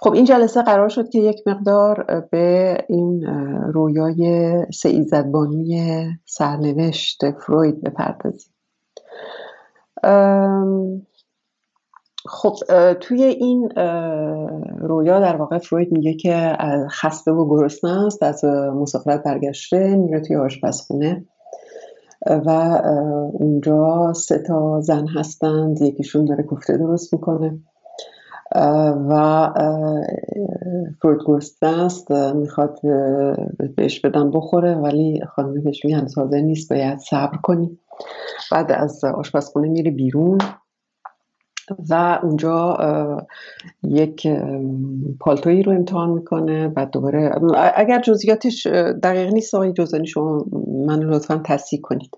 خب این جلسه قرار شد که یک مقدار به این رویای سعیزدبانی سرنوشت فروید بپردازیم. خب توی این رویا در واقع فروید میگه که خسته و گرسنه است از مسافرت برگشته میره توی آشپزخونه. و اونجا سه تا زن هستند یکیشون داره کوفته درست می‌کنه. و گرسنه است می‌خواد بهش بدن بخوره ولی خانمی بهش میگه هنوز نیست باید صبر کنی. بعد از آشپزخونه میره بیرون و اونجا یک پالتویی رو امتحان می‌کنه. بعد دوباره اگر جزئیاتش دقیق نیست آقای جزانی شما من لطفا تصحیح کنید.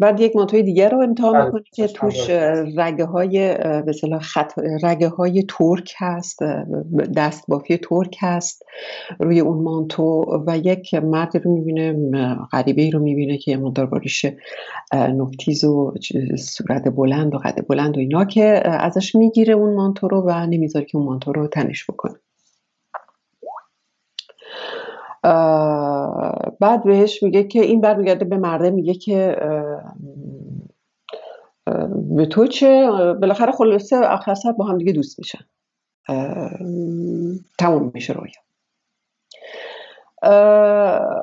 بعد یک مانتوی دیگر رو امتحان بله، می‌کنه که توش رگه های به خط رگه های ترک هست دست بافی ترک هست روی اون مانتو و یک مرد رو می‌بینه غریبه ای رو می‌بینه که یه مدار باریش نکتیز و صورت بلند و قد بلند و اینا که ازش می‌گیره اون مانتو رو و نمی‌ذاره که اون مانتو رو تنش بکنه. بعد بهش میگه که این برمیگرده به مرده میگه که به تو چه؟ بالاخره خلاصه آخر با هم دیگه دوست میشن. تموم میشه رویا.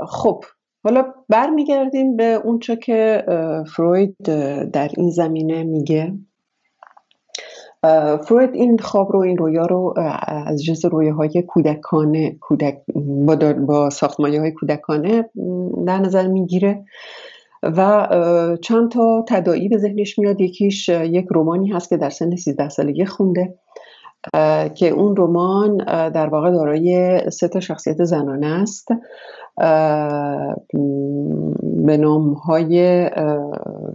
خب حالا برمیگردیم به اونچه که فروید در این زمینه میگه. فروید این خواب رو این رویا رو از جنس های کودکانه کودک با, با ساختمانی های کودکانه در نظر می‌گیره و چند تا تدائی به ذهنش میاد. یکیش یک رومانی هست که در سن 13 سالگی خونده که اون رمان در واقع دارای سه تا شخصیت زنانه است. به نام های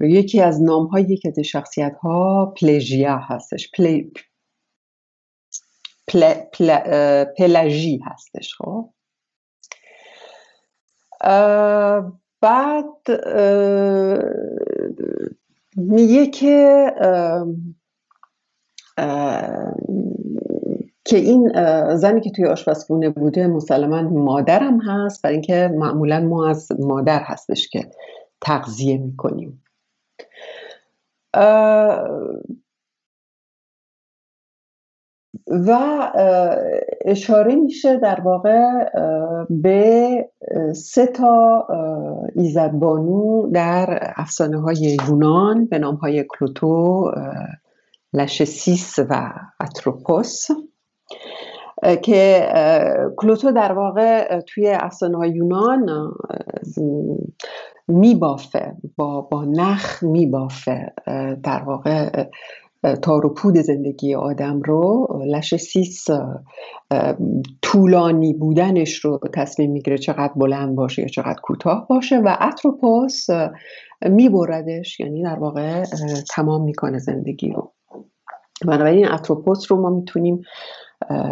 یکی از نام های یکی از شخصیت ها پلژیا هستش پل... پلاژی هستش خب. بعد میگه که که این زنی که توی آشپزخونه بوده مسلما مادرم هست برای اینکه معمولا ما از مادر هستش که تغذیه می‌کنیم. و اشاره میشه در واقع به سه تا ایزدبانو در افسانه های یونان به نام های کلوتو لشسیس و اتروپوس که کلوتو در واقع توی افسانه های یونان میبافه با, با نخ میبافه در واقع تار و پود زندگی آدم رو. لشسیس طولانی بودنش رو تصمیم می‌گیره چقدر بلند باشه یا چقدر کوتاه باشه و اتروپوس میبردش یعنی در واقع تمام می‌کنه زندگی رو. بنابراین اتروپوس رو ما می‌تونیم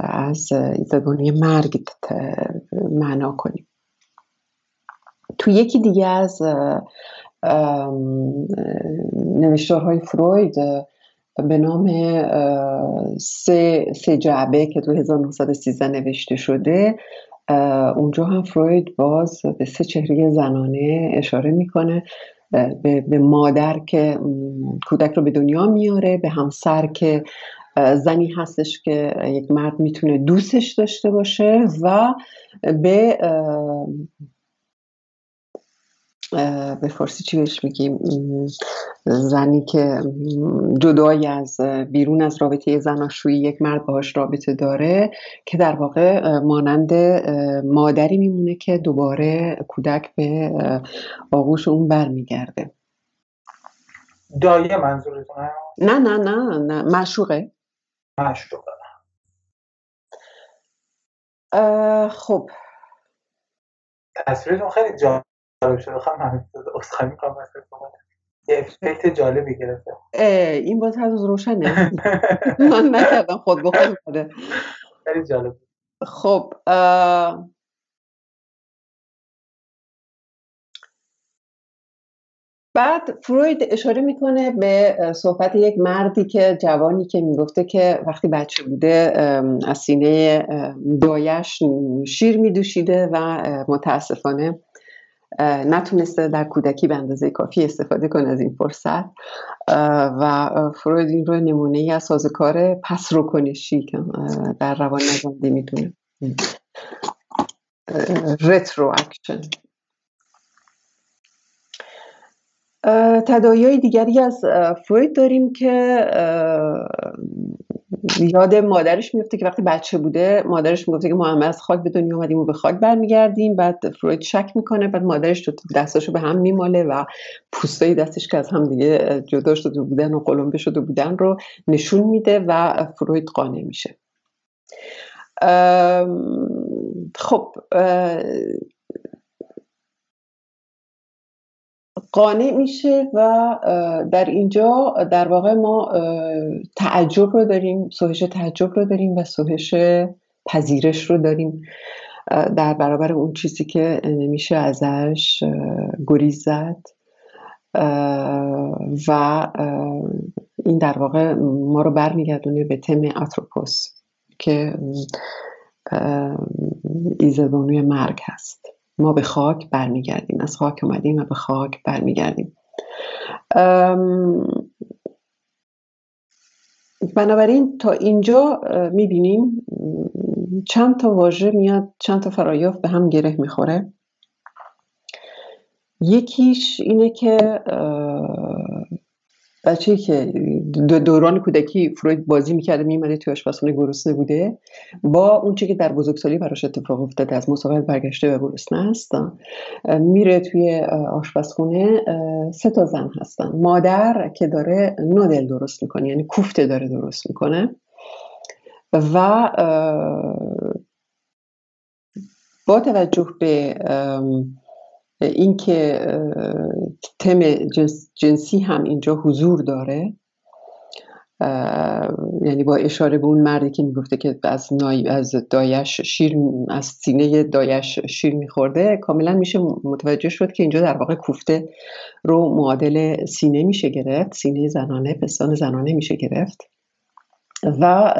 از زبانی مرگ معنا کنیم. تو یکی دیگه از نوشتارهای فروید به نام سه, سه جعبه که تو 1913 نوشته شده اونجا هم فروید باز به سه چهره زنانه اشاره می‌کنه به،, به مادر که کودک رو به دنیا میاره به همسر که زنی هستش که یک مرد می‌تونه دوستش داشته باشه و به به فارسی چی بهش میگیم؟ زنی که جدای از بیرون از رابطه زناشویی یک مرد باهاش رابطه داره که در واقع مانند مادری میمونه که دوباره کودک به آغوش اون برمیگرده. دایه منظورتونه؟ نه نه نه نه مشوقه مشوقه خب. تصویرتون خیلی جالب شده خواهم اصخایی می‌کنم یه افکت جالبی گرفته. این باز هنوز روشنه. من نکردم خود بخور خیلی جالب. خب بعد فروید اشاره می‌کنه به صحبت یک مردی که جوانی که می‌گفته که وقتی بچه بوده از سینه دایه‌ش شیر میدوشیده و متاسفانه نتونسته در کودکی به اندازه کافی استفاده کنه از این فرصت و فروید این رو نمونه ای از سازکار پس رو کنشی در روان نژندی می‌تونه retroaction تداعیای دیگری از فروید داریم که یاد مادرش میفته که وقتی بچه بوده مادرش می‌گفته که ما همه از خاک به دنیا اومدیم و به خاک برمیگردیم. بعد فروید شک می‌کنه بعد مادرش تو دستاشو به هم میماله و پوستای دستش که از هم دیگه جدا شده بودن و قلمبه شده بودن رو نشون میده و فروید قانع میشه. خب قانع میشه و در اینجا در واقع ما تعجب رو داریم سوهش تعجب رو داریم و سوهش پذیرش رو داریم. در برابر اون چیزی که نمیشه ازش گریز زد. و این در واقع ما رو برمیگردونه به تم اتروپوس که ایزدانوی مرگ هست. ما به خاک برمیگردیم از خاک اومدیم و به خاک برمیگردیم. بنابراین تا اینجا می‌بینیم چند تا واژه میاد چند تا فرایاف به هم گره می‌خوره. یکیش اینه که بچه که دوران کودکی فروید بازی می‌کرده میمده توی آشپزخونه گرسنه بوده. با اون که در بزرگسالی براش اتفاق افتاده از مسابقه برگشته و گرسنه است میره توی آشپزخونه سه تا زن هستن. مادر که داره نودل درست می‌کنه یعنی کوفته داره درست می‌کنه. و با توجه به اینکه تم جنسی هم اینجا حضور داره یعنی با اشاره به اون مردی که می‌گفته که از نای از دایش شیر از سینه دایش شیر میخورده کاملا میشه متوجه شد که اینجا در واقع کوفته رو معادل سینه میشه گرفت سینه زنانه پستان زنانه میشه گرفت. و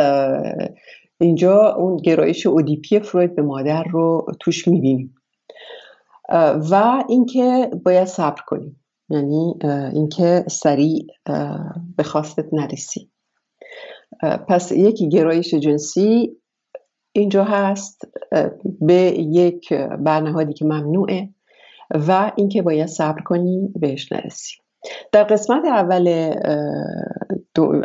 اینجا اون گرایش اودیپی فروید به مادر رو توش می‌بینیم. و اینکه باید صبر کنیم یعنی اینکه سریع به خواستت نرسی. پس یکی گرایش جنسی اینجا هست. به یک برنهادی که ممنوعه و اینکه باید صبر کنی بهش نرسی. در قسمت اول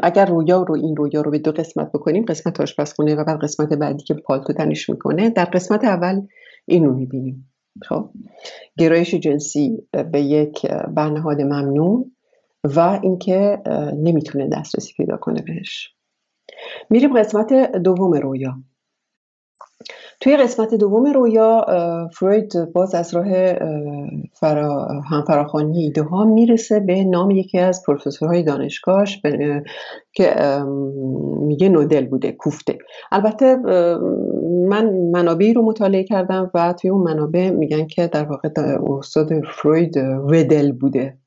اگر رویا رو این رویا رو به دو قسمت بکنیم قسمت آشپزخونه و بعد قسمت بعدی که پالتو تنش می‌کنه در قسمت اول اینو می‌بینیم. خب گرایش جنسی به یک برنهاد ممنوع و اینکه نمی‌تونه دسترسی پیدا کنه بهش. میریم قسمت دوم رویا. توی قسمت دوم رویا فروید باز از راه فرا همفراخوانی ایده ها می‌رسه به نام یکی از پروفسورهای دانشگاهش که میگه نودل بوده کوفته. البته من منابعی رو مطالعه کردم و توی اون منابع میگن که در واقع استاد فروید ودل بوده.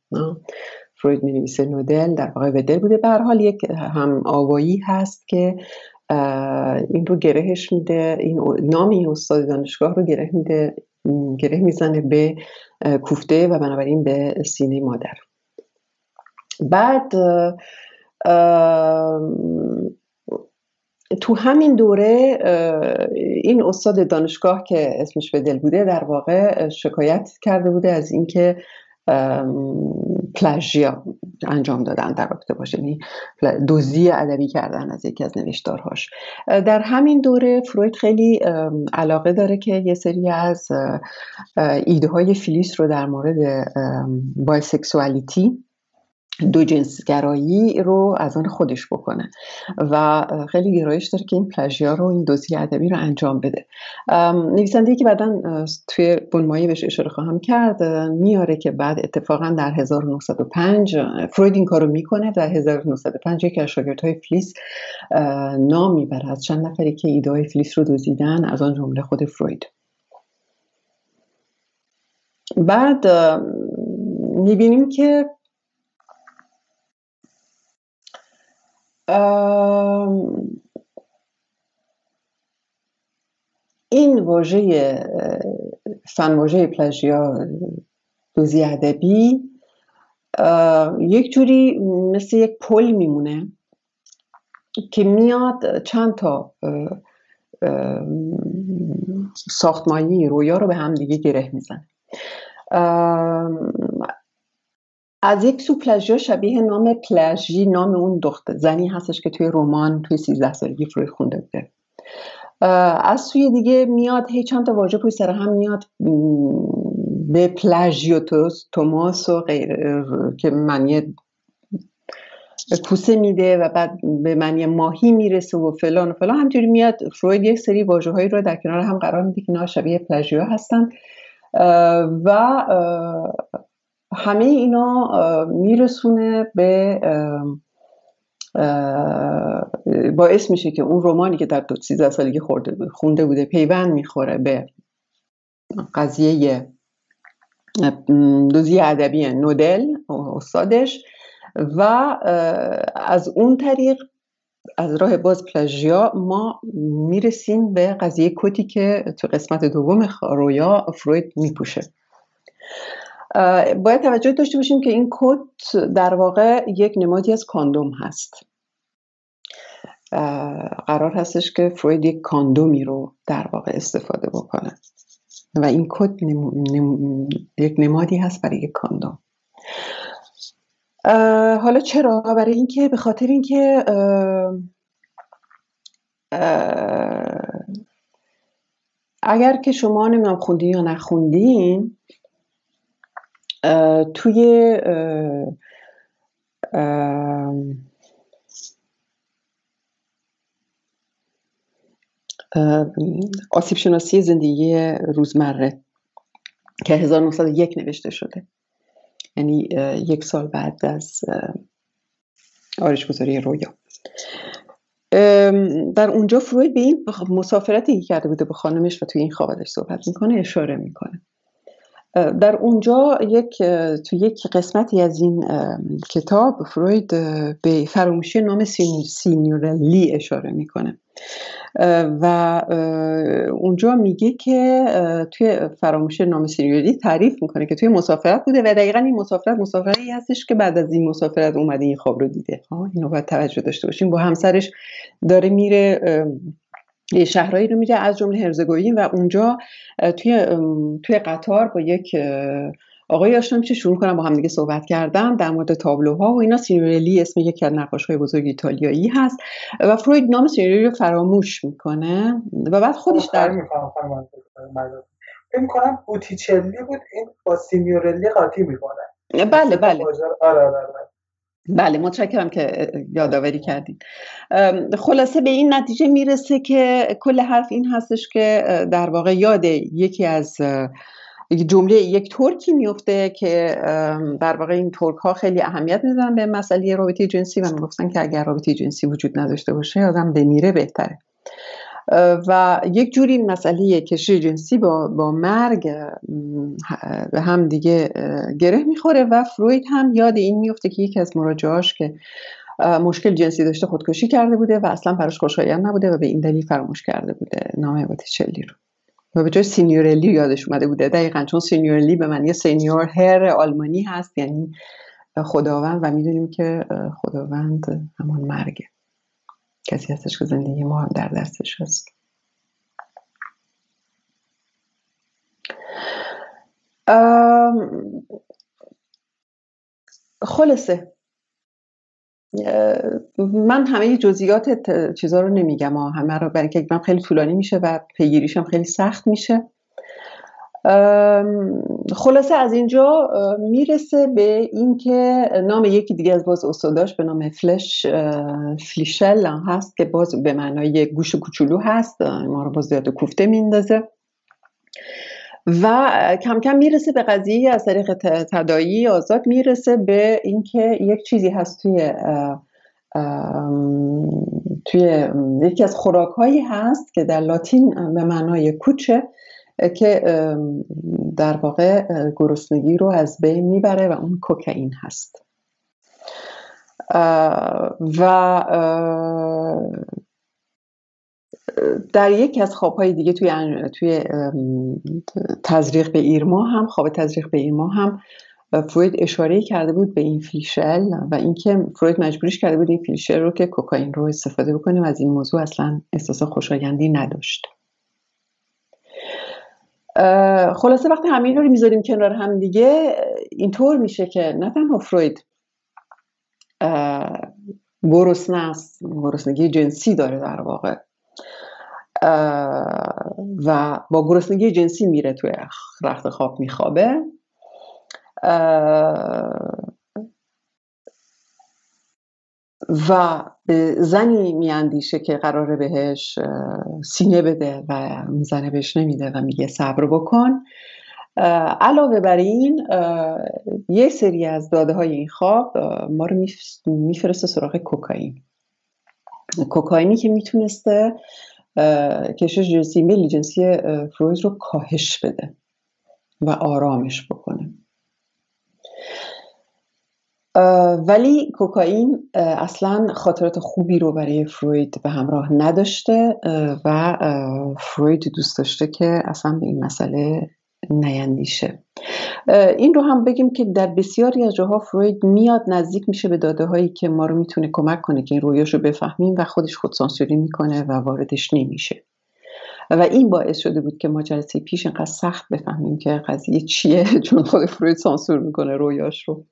فروید می نویسه نودل در واقع ودل بوده. به حال یک هم آوایی هست که این رو گرهش میده این نام این استاد دانشگاه رو گره میده گره می‌زنه به کوفته و بنابراین به سینه مادر. بعد تو همین دوره این استاد دانشگاه که اسمش به دل بوده در واقع شکایت کرده بوده از اینکه پلاژیا انجام دادن در رابطه باشه. یعنی دزدی ادبی کردن از یکی از نوشتارهاش. در همین دوره فروید خیلی علاقه داره که یه سری از ایده های فیلیس رو در مورد بایسکسوالیتی دو جنسگرایی رو از آن خودش بکنه و خیلی گرایش داره که این پلاژیا رو این دوزی ادبی رو انجام بده. نویسنده که بعدا توی بنمایه بهش اشاره خواهم کرد میاره که بعد اتفاقا در 1905 فروید این کارو می‌کنه در 1905 یکی از شاگردهای فلیس نام می‌بره. از چند نفری که ایده های فلیس رو دزدیدن از آن جمله خود فروید. بعد می‌بینیم که این واژه فن واژه پلاژیا دوزی ادبی یک جوری مثل یک پل میمونه که میاد چند تا ساختمانی رویا رو به هم دیگه گره می‌زنه. از یک سو پلاژیا شبیه نام پلاژی نام اون دختر زنی هستش که توی رمان توی 13 سالگی فروید خونده بوده. از سوی دیگه میاد هی چند تا واژه پشت سر هم میاد به پلاژیوتوس توماس و غیر که معنی کوسه میده و بعد به معنی ماهی می‌رسه و فلان و فلان. همجوری میاد فروید یک سری واژه هایی رو در کنار هم قرار میده که اینا شبیه پلاژیا هستن. و همه اینا میرسونه به باعث میشه که اون رومانی که در 13 سالگی خونده بوده پیوند می‌خوره به قضیه دوزی ادبی نودل استادش و از اون طریق از راه باز پلاژیا ما می‌رسیم به قضیه کتی که تو قسمت دوم رویا فروید میپوشه. باید توجه داشته باشیم که این کت در واقع یک نمادی از کاندوم هست. قرار هستش که فروید یک کاندومی رو در واقع استفاده بکنه. و این کت یک نمادی هست برای یک کاندوم. حالا چرا؟ برای اینکه به خاطر اینکه اگر که شما نمی‌دونم خوندین یا نخوندین توی آسیب شناسی زندگی روزمره که 1901 نوشته شده. یعنی یک سال بعد از آرشگذاری رویا. در اونجا فروید به این مسافرتی که کرده بوده به خانمش و توی این خوابش صحبت می‌کنه اشاره می‌کنه. در اونجا یک تو یک قسمتی از این کتاب فروید به فراموشی نام سینیورلی اشاره می‌کنه. و اونجا میگه که توی فراموشی نام سینیورلی تعریف می‌کنه که توی مسافرت بوده و دقیقا این مسافرت مسافرتی هستش که بعد از این مسافرت اومده این خواب رو دیده. اینو باید توجه داشته باشیم. با همسرش داره میره شهرهایی رو میره از جمله هرزگوین و اونجا توی توی قطار با یک آقای آشنا میشه شروع کنم با هم دیگه صحبت کردم در مورد تابلوها و اینا. سینیورلی اسم یکی از نقاش های بزرگ ایتالیایی هست و فروید نام سینیورلی رو فراموش می‌کنه و بعد خودش در فکر کنم بوتیچلی بود این با سینیورلی قاطی می‌کنه بله بله. آره آره, آره. بله متشکرم که یادآوری کردید خلاصه به این نتیجه می‌رسه که کل حرف این هستش که در واقع یاد یکی از جمله یک ترکی میفته که در واقع این ترک ها خیلی اهمیت میدن به مسئله رابطه جنسی و می‌گفتن که اگر رابطه جنسی وجود نداشته باشه آدم بمیره بهتره. و یک جوری مسئله کشی جنسی با, با مرگ به هم دیگه گره می‌خوره و فروید هم یاد این میفته که یکی از مراجعاش که مشکل جنسی داشته خودکشی کرده بوده و اصلا براش خوشایند نبوده و به این دلیل فراموش کرده بوده نام باتیچلی رو. و به جای سینیورلی یادش اومده بوده. دقیقا چون سینیورلی به معنی signor Herr آلمانی هست یعنی خداوند و می‌دونیم که خداوند همان مرگه. کسی هستش که زندگی ما در دستش هست. خلاصه من همه جزئیات چیزها رو نمیگم همه رو برای اینکه خیلی طولانی میشه و پیگیریشم خیلی سخت میشه. خلاصه از اینجا می‌رسه به اینکه نام یکی دیگه از باز استاداش به نام فلش فلیشل هست که باز به معنای گوش کوچولو هست ما رو باز زیاد کوفته میندازه. و کم کم می‌رسه به قضیه از طریق تدایی آزاد می‌رسه به اینکه یک چیزی هست توی توی یکی از خوراکهایی هست که در لاتین به معنای کوچه که در واقع گرسنگی رو از بین می‌بره و اون کوکائین هست. و در یکی از خوابهای دیگه توی توی تزریق به ایرما هم خواب تزریق به ایرما هم فروید اشاره کرده بود به این فیشل و اینکه فروید مجبورش کرده بود این فیشل رو که کوکائین رو استفاده بکنه و از این موضوع اصلا احساس خوشایندی نداشت. خلاصه وقتی همین رو می‌ذاریم کنار هم دیگه اینطور میشه که نه تنها فروید گرسنه است گرسنگی جنسی داره در واقع و با گرسنگی جنسی میره توی رخت خواب میخوابه و زنی میاندیشه که قراره بهش سینه بده و زنه بهش نمیده و میگه صبر بکن. علاوه بر این یه سری از داده های این خواب ما رو میفرسته سراغ کوکائین. کوکائینی که می‌تونسته کشش جنسی میلی جنسی فروید رو کاهش بده و آرامش بکنه. ولی کوکائین اصلا خاطرات خوبی رو برای فروید به همراه نداشته و فروید دوست داشته که اصلا به این مسئله نیندیشه. این رو هم بگیم که در بسیاری از جاها فروید میاد نزدیک میشه به داده هایی که ما رو می‌تونه کمک کنه که این رویاش رو بفهمیم و خودش خودسانسوری می‌کنه و واردش نمیشه. و این باعث شده بود که ما جلسه پیش اینقدر سخت بفهمیم که قضیه چیه چون خود فروید سانسور می‌کنه رویاش رو.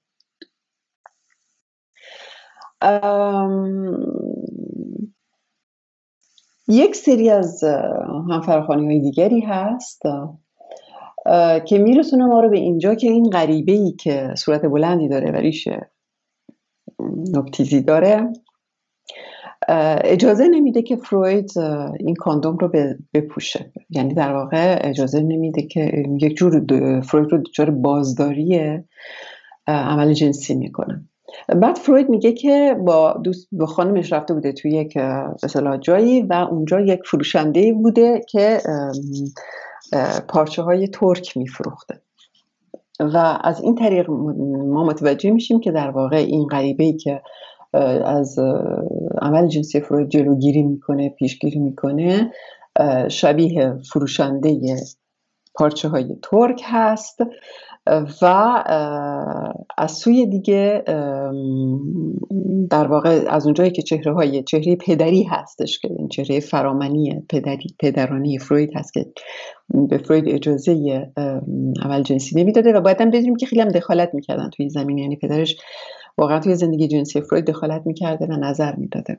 یک سری از همفرخانی های دیگری هست که میرسونه ما رو به اینجا که این غریبه ای که صورت بلندی داره و ریش نکتیزی داره اجازه نمیده که فروید این کاندوم رو بپوشه. یعنی در واقع اجازه نمیده که یک جور فروید رو دچار بازداری عمل جنسی می‌کنه. بعد فروید میگه که با دوست با خانمش رفته بوده توی یک مثلا جایی و اونجا یک فروشنده بوده که پارچه های ترک میفروخته. و از این طریق ما متوجه میشیم که در واقع این غریبه ای که از عمل جنسی فروید جلوگیری می‌کنه پیشگیری می‌کنه شبیه فروشنده پارچه های ترک هست. و از سوی دیگه در واقع از اونجایی که چهره های چهره پدری هستش که این چهره فرامنی پدری پدرانی فروید هست که به فروید اجازه اول جنسی نمی‌داده و باید هم بدونیم که خیلی هم دخالت می‌کردن توی زمین. یعنی پدرش واقعا توی زندگی جنسی فروید دخالت می‌کرده و نظر می‌داده.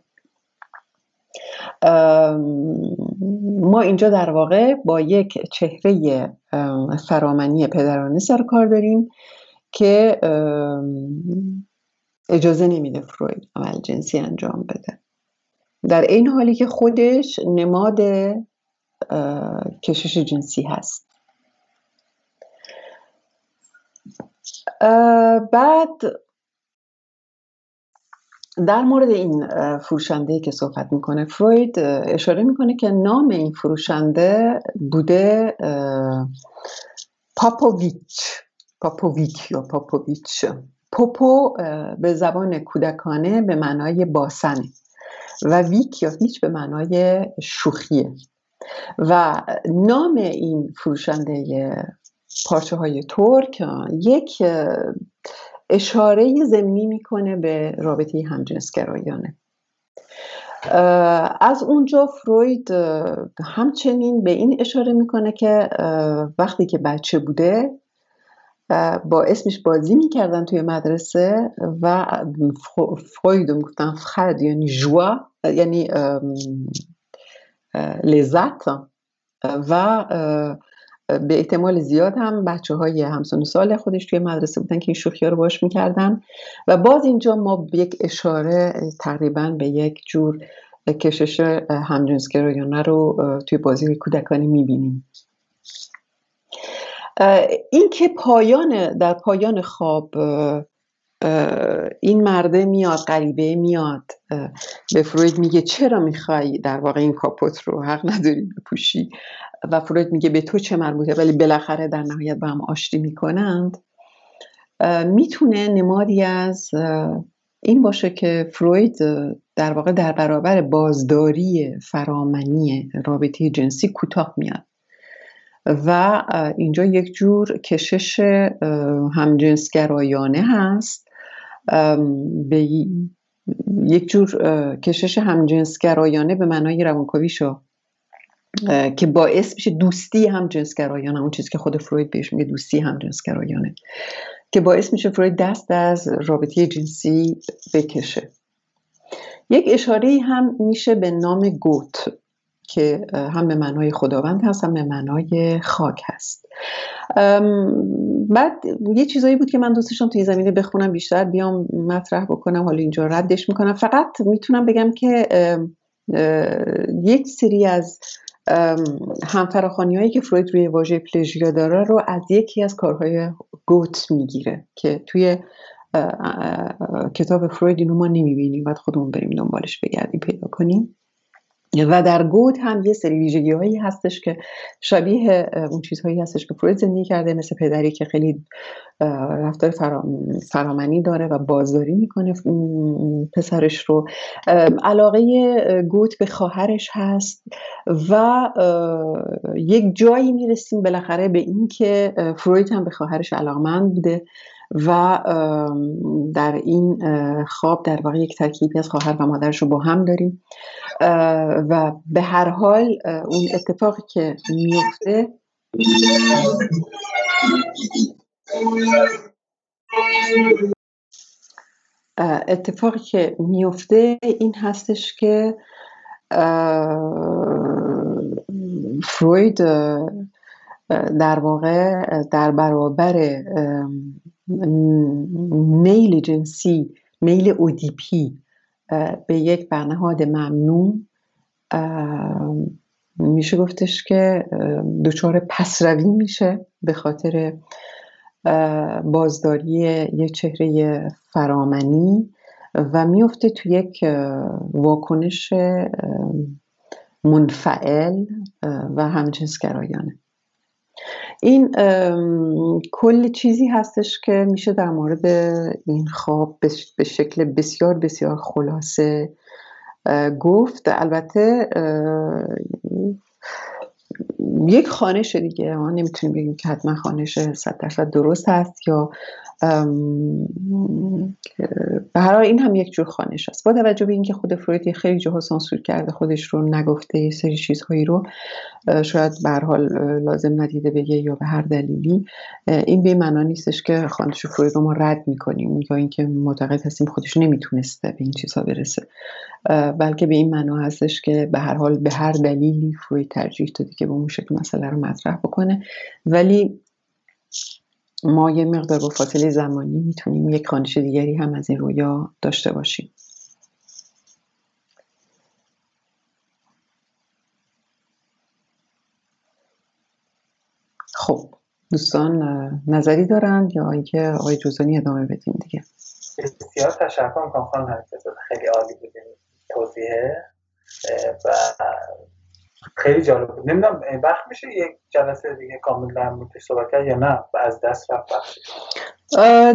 ما اینجا در واقع با یک چهره فرامنی پدرانه سر کار داریم که اجازه نمیده فروید عمل جنسی انجام بده. در این حالی که خودش نماد کشش جنسی هست. بعد در مورد این فروشنده که صحبت می‌کنه فروید اشاره می‌کنه که نام این فروشنده بوده پاپوویچ پاپوویچ یا پاپوویچ. پوپو به زبان کودکانه به معنای باسنه و ویک یا هیچ به معنای شوخیه. و نام این فروشنده پارچه های ترک یک اشاره زمینی می‌کنه به رابطه همجنسگرایانه. از اونجا فروید همچنین به این اشاره می‌کنه که وقتی که بچه بوده با اسمش بازی می‌کردن توی مدرسه و فروید می‌گفتن فخد یعنی جوا یعنی لذت و به احتمال زیاد هم بچه های همسن سال خودش توی مدرسه بودن که این شوخی رو باش می‌کردن. و باز اینجا ما یک اشاره تقریبا به یک جور کشش همجنسگرایانه رو توی بازی کودکانی می‌بینیم. این که پایان در پایان خواب این مرده میاد غریبه میاد به فروید میگه چرا می‌خوای در واقع این کاپوت رو حق نداری بپوشی؟ و فروید میگه به تو چه مربوطه؟ ولی بالاخره در نهایت با هم آشتی می‌کنند. می‌تونه نمادی از این باشه که فروید در واقع در برابر بازداری فرامنی رابطه جنسی کوتاه میاد. و اینجا یک جور کشش همجنسگرایانه هست. به یک جور کشش همجنسگرایانه به معنای روانکاویشو که باعث میشه دوستی هم جنسگرایانه اون چیزی که خود فروید بهش میگه دوستی هم جنسگرایانه که باعث میشه فروید دست از رابطه جنسی بکشه. یک اشاره هم میشه به نام گوت که هم به معنای خداوند هست هم به معنای خاک هست. بعد یه چیزایی بود که من دوستشم توی زمینه بخونم بیشتر بیام مطرح بکنم حالا اینجا ردش می‌کنم. فقط می‌تونم بگم که یک سری از همفراخانی هایی که فروید روی واژه پلژیا داره رو از یکی از کارهای گوت می‌گیره که توی کتاب فروید اینو ما نمی‌بینیم. باید خودمون بریم دنبالش بگردیم پیدا کنیم. و در گود هم یه سری ویژگی هایی هستش که شبیه اون چیزهایی هستش که فروید زندگی کرده مثل پدری که خیلی رفتار فرامنی داره و بازداری می‌کنه پسرش رو. علاقه گوت به خواهرش هست و یک جایی می‌رسیم بالاخره به اینکه فروید هم به خواهرش علاقمند بوده. و در این خواب در واقع یک ترکیبی از خواهر و مادرش رو با هم داریم. و به هر حال اون اتفاقی که میفته اتفاقی که میفته این هستش که فروید در واقع در برابر میل جنسی میل اودیپی به یک برنهاد ممنوع میشه گفتش که دچار پسروی میشه به خاطر بازداری یه چهره فرامنی و میفته تو یک واکنش منفعل و همجنسگرایانه این کل چیزی هستش که میشه در مورد این خواب به شکل بسیار بسیار خلاصه گفت. البته یک خانش دیگه ما نمی‌تونیم بگیم که حتما خانش صد درصد درست هست یا به هر حال این هم یک جور خانش است با توجه به اینکه خود فروید خیلی جاها سانسور کرده خودش رو نگفته یه سری چیزهایی رو شاید به حال لازم ندیده بگه یا به هر دلیلی این به معنا نیستش که خانش فروید رو ما رد می‌کنیم یا اینکه معتقد هستیم خودش نمی‌تونسته به این چیزها برسه. بلکه به این معنا هستش که به هر حال به هر دلیلی فروید ترجیح داده که به اون شکل مسئله رو مطرح بکنه. ولی ما یه مقدار با فاصله زمانی می‌تونیم یک خانش دیگری هم از این رویا داشته باشیم. خب دوستان نظری دارند یا اینکه آقای جوزانی ادامه بدیم دیگه؟ بسیار تشکر می‌کنم خانم خیلی عالی بودیم توضیحه و خیلی جالب بود. نمی‌دونم وقت میشه یک جلسه دیگه کامل در موردش صحبت کرد یا نه؟ از دست رفت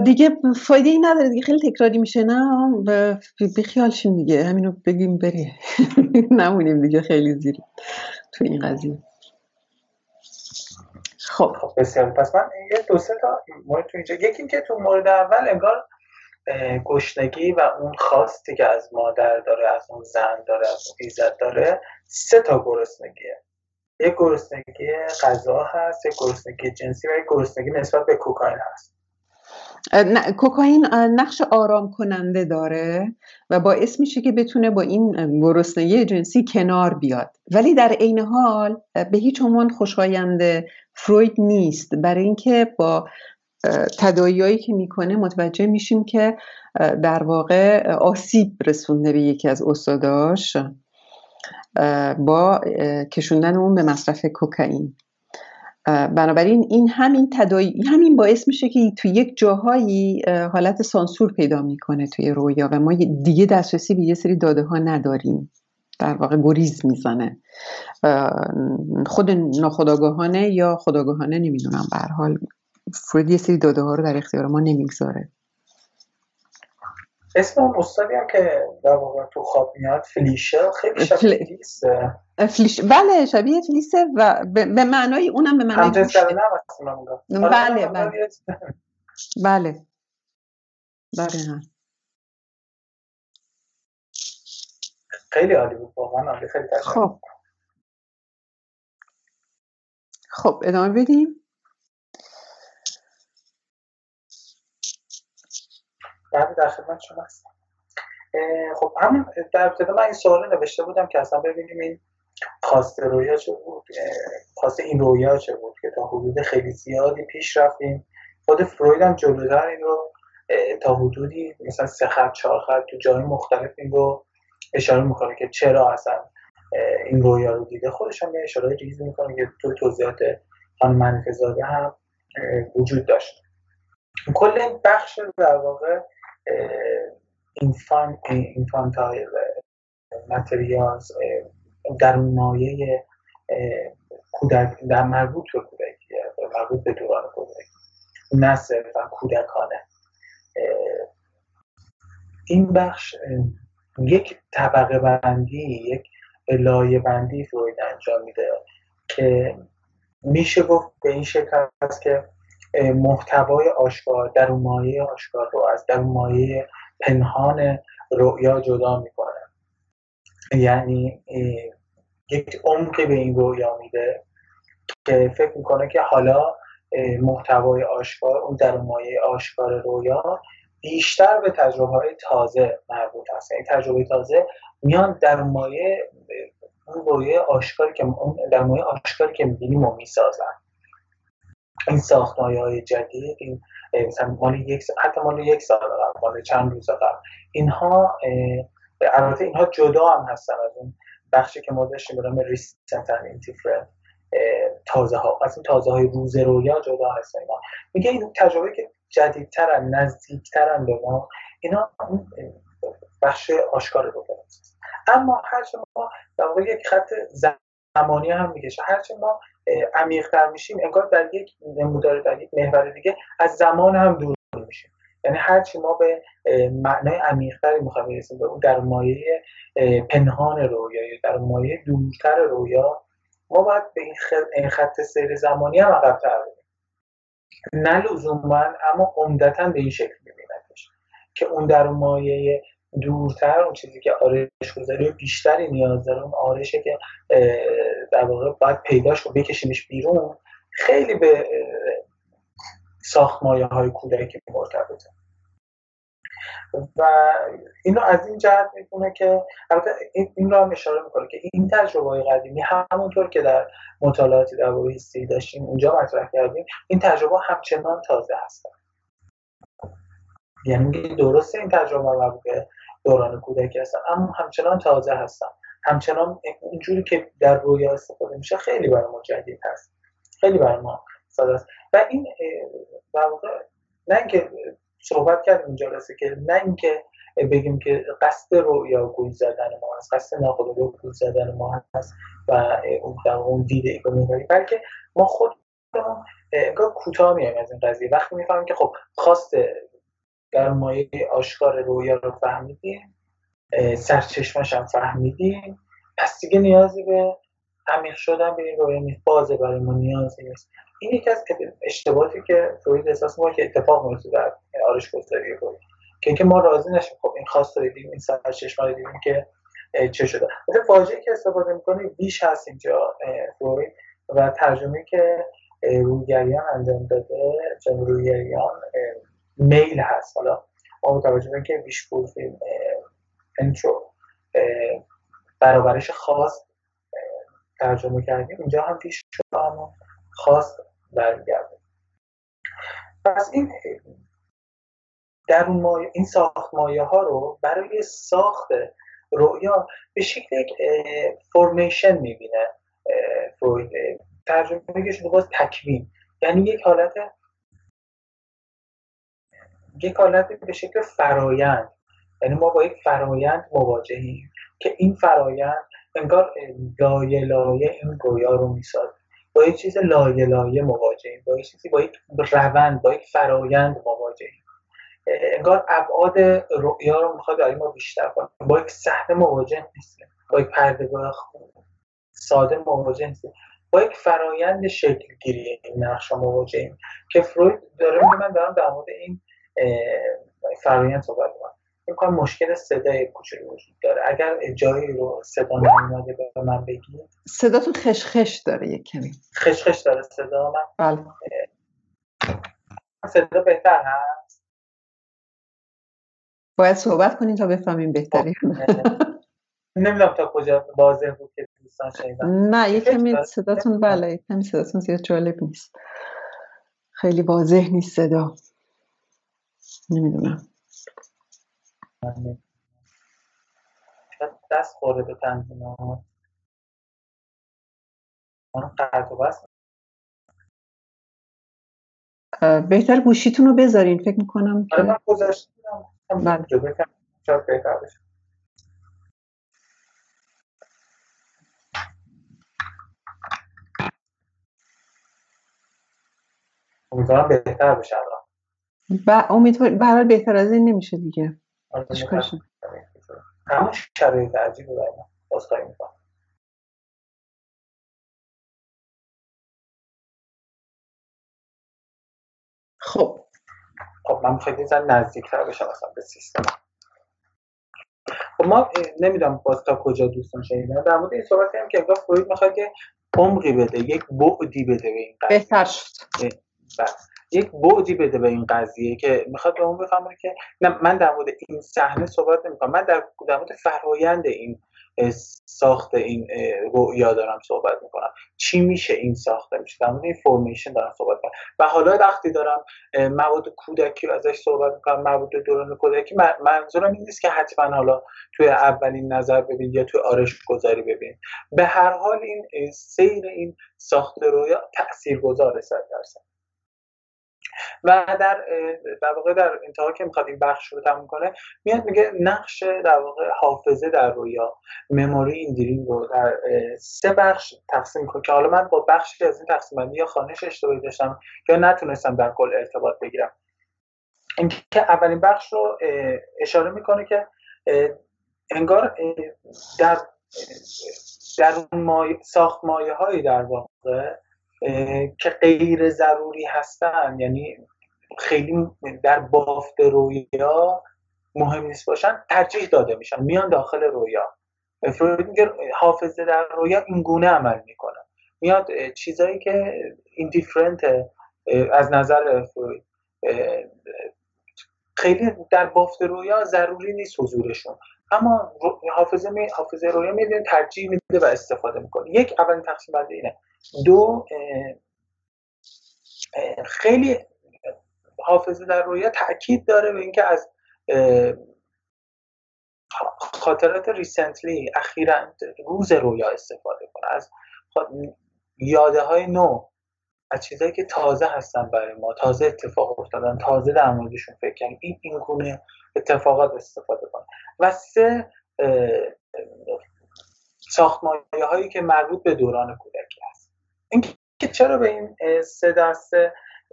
دیگه فایده ای نداره دیگه خیلی تکراری میشه نه؟ خیال شیم دیگه همینو بگیم بری نمونیم دیگه خیلی زیر تو این قضیه. خب. خب بسیار. پس من یه دو سه تا مورد تو اینجا یکی که تو مورد اول انگار گشنگی و اون خواستی که از مادر داره از اون زن داره از اون ایزد داره سه تا گرسنگیه. یک گرسنگی غذا هست یک گرسنگی جنسی و یک گرسنگی نسبت به کوکائین هست. کوکائین نقش آرام کننده داره و باعث میشه که بتونه با این گرسنگی جنسی کنار بیاد. ولی در عین حال به هیچ عنوان خوشایند فروید نیست. برای اینکه با تداییایی که می‌کنه متوجه میشیم که در واقع آسیب رسونده به یکی از استاداش با کشوندن اون به مصرف کوکائین. بنابراین این همین تدایی همین باعث میشه که تو یک جاهایی حالت سانسور پیدا می‌کنه توی رویا و ما دیگه دسترسی به یه سری داده ها نداریم. در واقع گریز می‌زنه. خود ناخداگاهانه یا خداگاهانه نمی‌دونم به حال. فروید یه سری داده ها رو در اختیار ما نمی‌گذاره. اسم اون استادی هم که در واقع تو خواب میاد فلیشه خیلی شبیه فلیسه. فلیش بله شبیه فلیسه و به, معنای اونم به معنای آره، بله بله. بله. بله خیلی عالی بود واقعا خیلی خب. خب ادامه بدیم. بله در خدمت شما هستم خب همون در ابتدا من این سوال نوشته بودم که اصلا ببینیم این خواست رویا چه بود خواست این رویا چه بود که تا حدود خیلی زیادی پیش رفتیم. خود فروید هم جلوتر این رو تا حدودی مثلا سه خط چهار خط تو جای مختلف این رو اشاره می‌کنه که چرا اصلا این رویا رو دیده. خودش هم اشاره ریز می‌کنه که تو توضیحات خانم منفذاده هم وجود داشت. کل این بخش در واقع اینفان اینفانتایل متریالز در مایه کودک در مربوط به کودکی مربوط به دوران کودکی نه صرفا کودکانه. این بخش یک طبقه بندی یک لایه بندی فروید انجام میده که میشه گفت به این شکل است که محتوای آشکار در مایه آشکار رو از در مایه پنهان رؤیا جدا می‌کنه. یعنی یک عمقی به این رؤیا میده که فکر می‌کنه که حالا محتوای آشکار اون در مایه آشکار رویا بیشتر به تجربه های تازه مربوط هست. یعنی تجربه تازه میان در مایه اون رویه آشکاری که در مایه آشکاری که می‌بینیم و می‌سازن. این ساختمایه های جدید این مثلا مال یک حتی مال یک سال قبل مال چند روز قبل. اینها البته اینها جدا هم هستن از اون بخشی که ما داشتیم به نام ریسنت تازه ها از این تازه های روز رویا جدا هستن اینا. میگه این تجربه که جدیدترن نزدیکترن به ما اینا بخش آشکار رو اما هرچه ما در واقع یک خط زمانی هم می‌کشه. هرچه ما عمیقتر میشیم انگار در یک نمودار در یک محور دیگه از زمان هم دور میشیم. یعنی هرچی ما به معنای عمیقتری می‌خوایم برسیم به اون در مایه پنهان رویا یا در مایه دورتر رویا ما باید به این خط سیر زمانی هم عقبتر بریم. نه لزوما اما عمدتا به این شکل میبینندش که اون در مایه دورتر اون چیزی که آرش گذاری بیشتری نیاز داره اون آرشه که در واقع باید پیداش و بکشیمش بیرون خیلی به ساختمایه های کودکی مرتبطه. و اینو از این جهت می‌کنه که البته این رو هم اشاره می‌کنه که این تجربه های قدیمی همونطور که در مطالعاتی در باره داشتیم اونجا مطرح کردیم این تجربه همچنان تازه هستن. یعنی درسته این تجربه مربوط به دوران کودکی هستن اما همچنان تازه هستن همچنان اونجوری که در رویا استفاده میشه خیلی برای ما جدید هست. خیلی برای ما ساده است. و این در واقع نه اینکه صحبت کردیم این جلسه که نه اینکه بگیم که قصد رویا گوی زدن ما هست قصد ناخودآگاه زدن ما هست و اون اون دیده ای بلکه ما خود انگار کوتاه میایم از این قضیه. وقتی می‌فهمیم که خب خواست در مایه آشکار رویا رو فهمیدیم. سرچشمش هم فهمیدیم. پس دیگه نیازی به عمیق شدن به این رویا نیست. بازه برای ما نیازی نیست. این یکی از اشتباهاتی که فروید احساس ما که اتفاق میفته در آرش گذاری فروید که اینکه ما راضی نشیم. خب این خواست رو دیدیم این سرچشمه رو دیدیم که چه شده. مثل واژه‌ای که استفاده می‌کنه بیش هست اینجا فروید. و ترجمه که رویگریان انجام داده جنب رویگریان میل هست. حالا ما متوجه به که بیش فیلم انترو برابرش خواست ترجمه کردیم اینجا هم پیش شما خواست برمیگرده پس این در مایه این ساخت مایه ها رو برای ساخت رؤیا به شکل یک فرمیشن می‌بینه ترجمه شده باز تکوین. یعنی یک حالت یک حالت به شکل فرایند. یعنی ما با یک فرایند مواجهیم که این فرایند انگار لایه لایه این رویا رو می‌سازه. با یک چیز لایه لایه مواجهیم با یک چیزی با یک روند با یک فرایند مواجهیم. انگار ابعاد رؤیا رو می‌خواد برای ما بیشتر کنه. با یک صحنه مواجه نیستیم. با یک پردهگاه ساده مواجه نیستیم. با یک فرایند شکل گیری این نقش مواجهیم که فروید داره من دارم در مورد این فرایند صحبت می‌کنم کنم مشکل صدای کوچولو وجود داره. اگر جایی رو صدا نمیاد به من بگید. صداتون خشخش داره یک کمی. خشخش داره صدا من. بله. صدا بهتر هست؟ باید صحبت کنیم تا بفهمیم بهتری. نمی‌دونم تا کجا واضح بود که دوستان شنیدن. نه یه کمی صداتون بله یه کمی صداتون زیاد جالب نیست. خیلی واضح نیست صدا. نمی‌دونم. دست خورده به تنظیم ها قطع و بهتر گوشیتون رو بذارین. فکر می‌کنم آره من گذاشتم. بله. بهتر بشه. امیدوارم بهتر بشه و امیدوار برای بهتر از این نمیشه دیگه. آره، همون شرایط عجیب برای من بازخواهی می‌کنم خب. خب من خیلی زن نزدیکتر بشم اصلا به سیستم. خب ما نمی‌دونم باز تا کجا دوستان شنیدن. در مورد این صحبت کردیم که انگار فروید می‌خواد که عمقی بده یک بعدی بده به این بهتر شد. بله. یک بعدی بده به این قضیه که می‌خواد به اون بفهمه که نه من در مورد این صحنه صحبت نمی‌کنم. من در مورد فرایند این ساخت این رؤیا دارم صحبت می‌کنم. چی میشه این ساخته میشه در مورد این فرمیشن دارم صحبت می‌کنم. و حالا وقتی دارم مواد کودکی ازش صحبت می‌کنم مواد دوران کودکی منظورم این نیست که حتما حالا توی اولین نظر ببین یا توی آرش گذاری ببین. به هر حال این سیر این ساخت رویا تاثیرگذاره صد درصد. و در در واقع در انتها که می‌خواد این بخش رو تموم کنه میاد میگه نقش در واقع حافظه در رویا مموری این دریم رو در سه بخش تقسیم کنه که حالا من با بخشی از این تقسیم بندی یا خانش اشتباهی داشتم یا نتونستم در کل ارتباط بگیرم. اینکه اولین بخش رو اشاره می‌کنه که انگار در در مای... ساخت مایه هایی در واقع که غیر ضروری هستن. یعنی خیلی در بافت رویا مهم نیست باشن ترجیح داده میشن میان داخل رویا. فروید میگه حافظه در رویا این گونه عمل می‌کنه. میاد چیزایی که ایندیفرنت از نظر فروید خیلی در بافت رویا ضروری نیست حضورشون. اما حافظه می حافظه رویا می‌بینه ترجیح میده و استفاده می‌کنه. یک اولین تقسیم بندی اینه. دو خیلی حافظه در رویا تاکید داره به اینکه از خاطرات ریسنتلی اخیرا روز رویا استفاده کنه. از یاده های نو از چیزهایی که تازه هستن برای ما تازه اتفاق افتادن تازه در موردشون فکر کنیم این این گونه اتفاقات استفاده کنه و سه ساختمایه هایی که مربوط به دوران کودکی هست. این که چرا به این سه دسته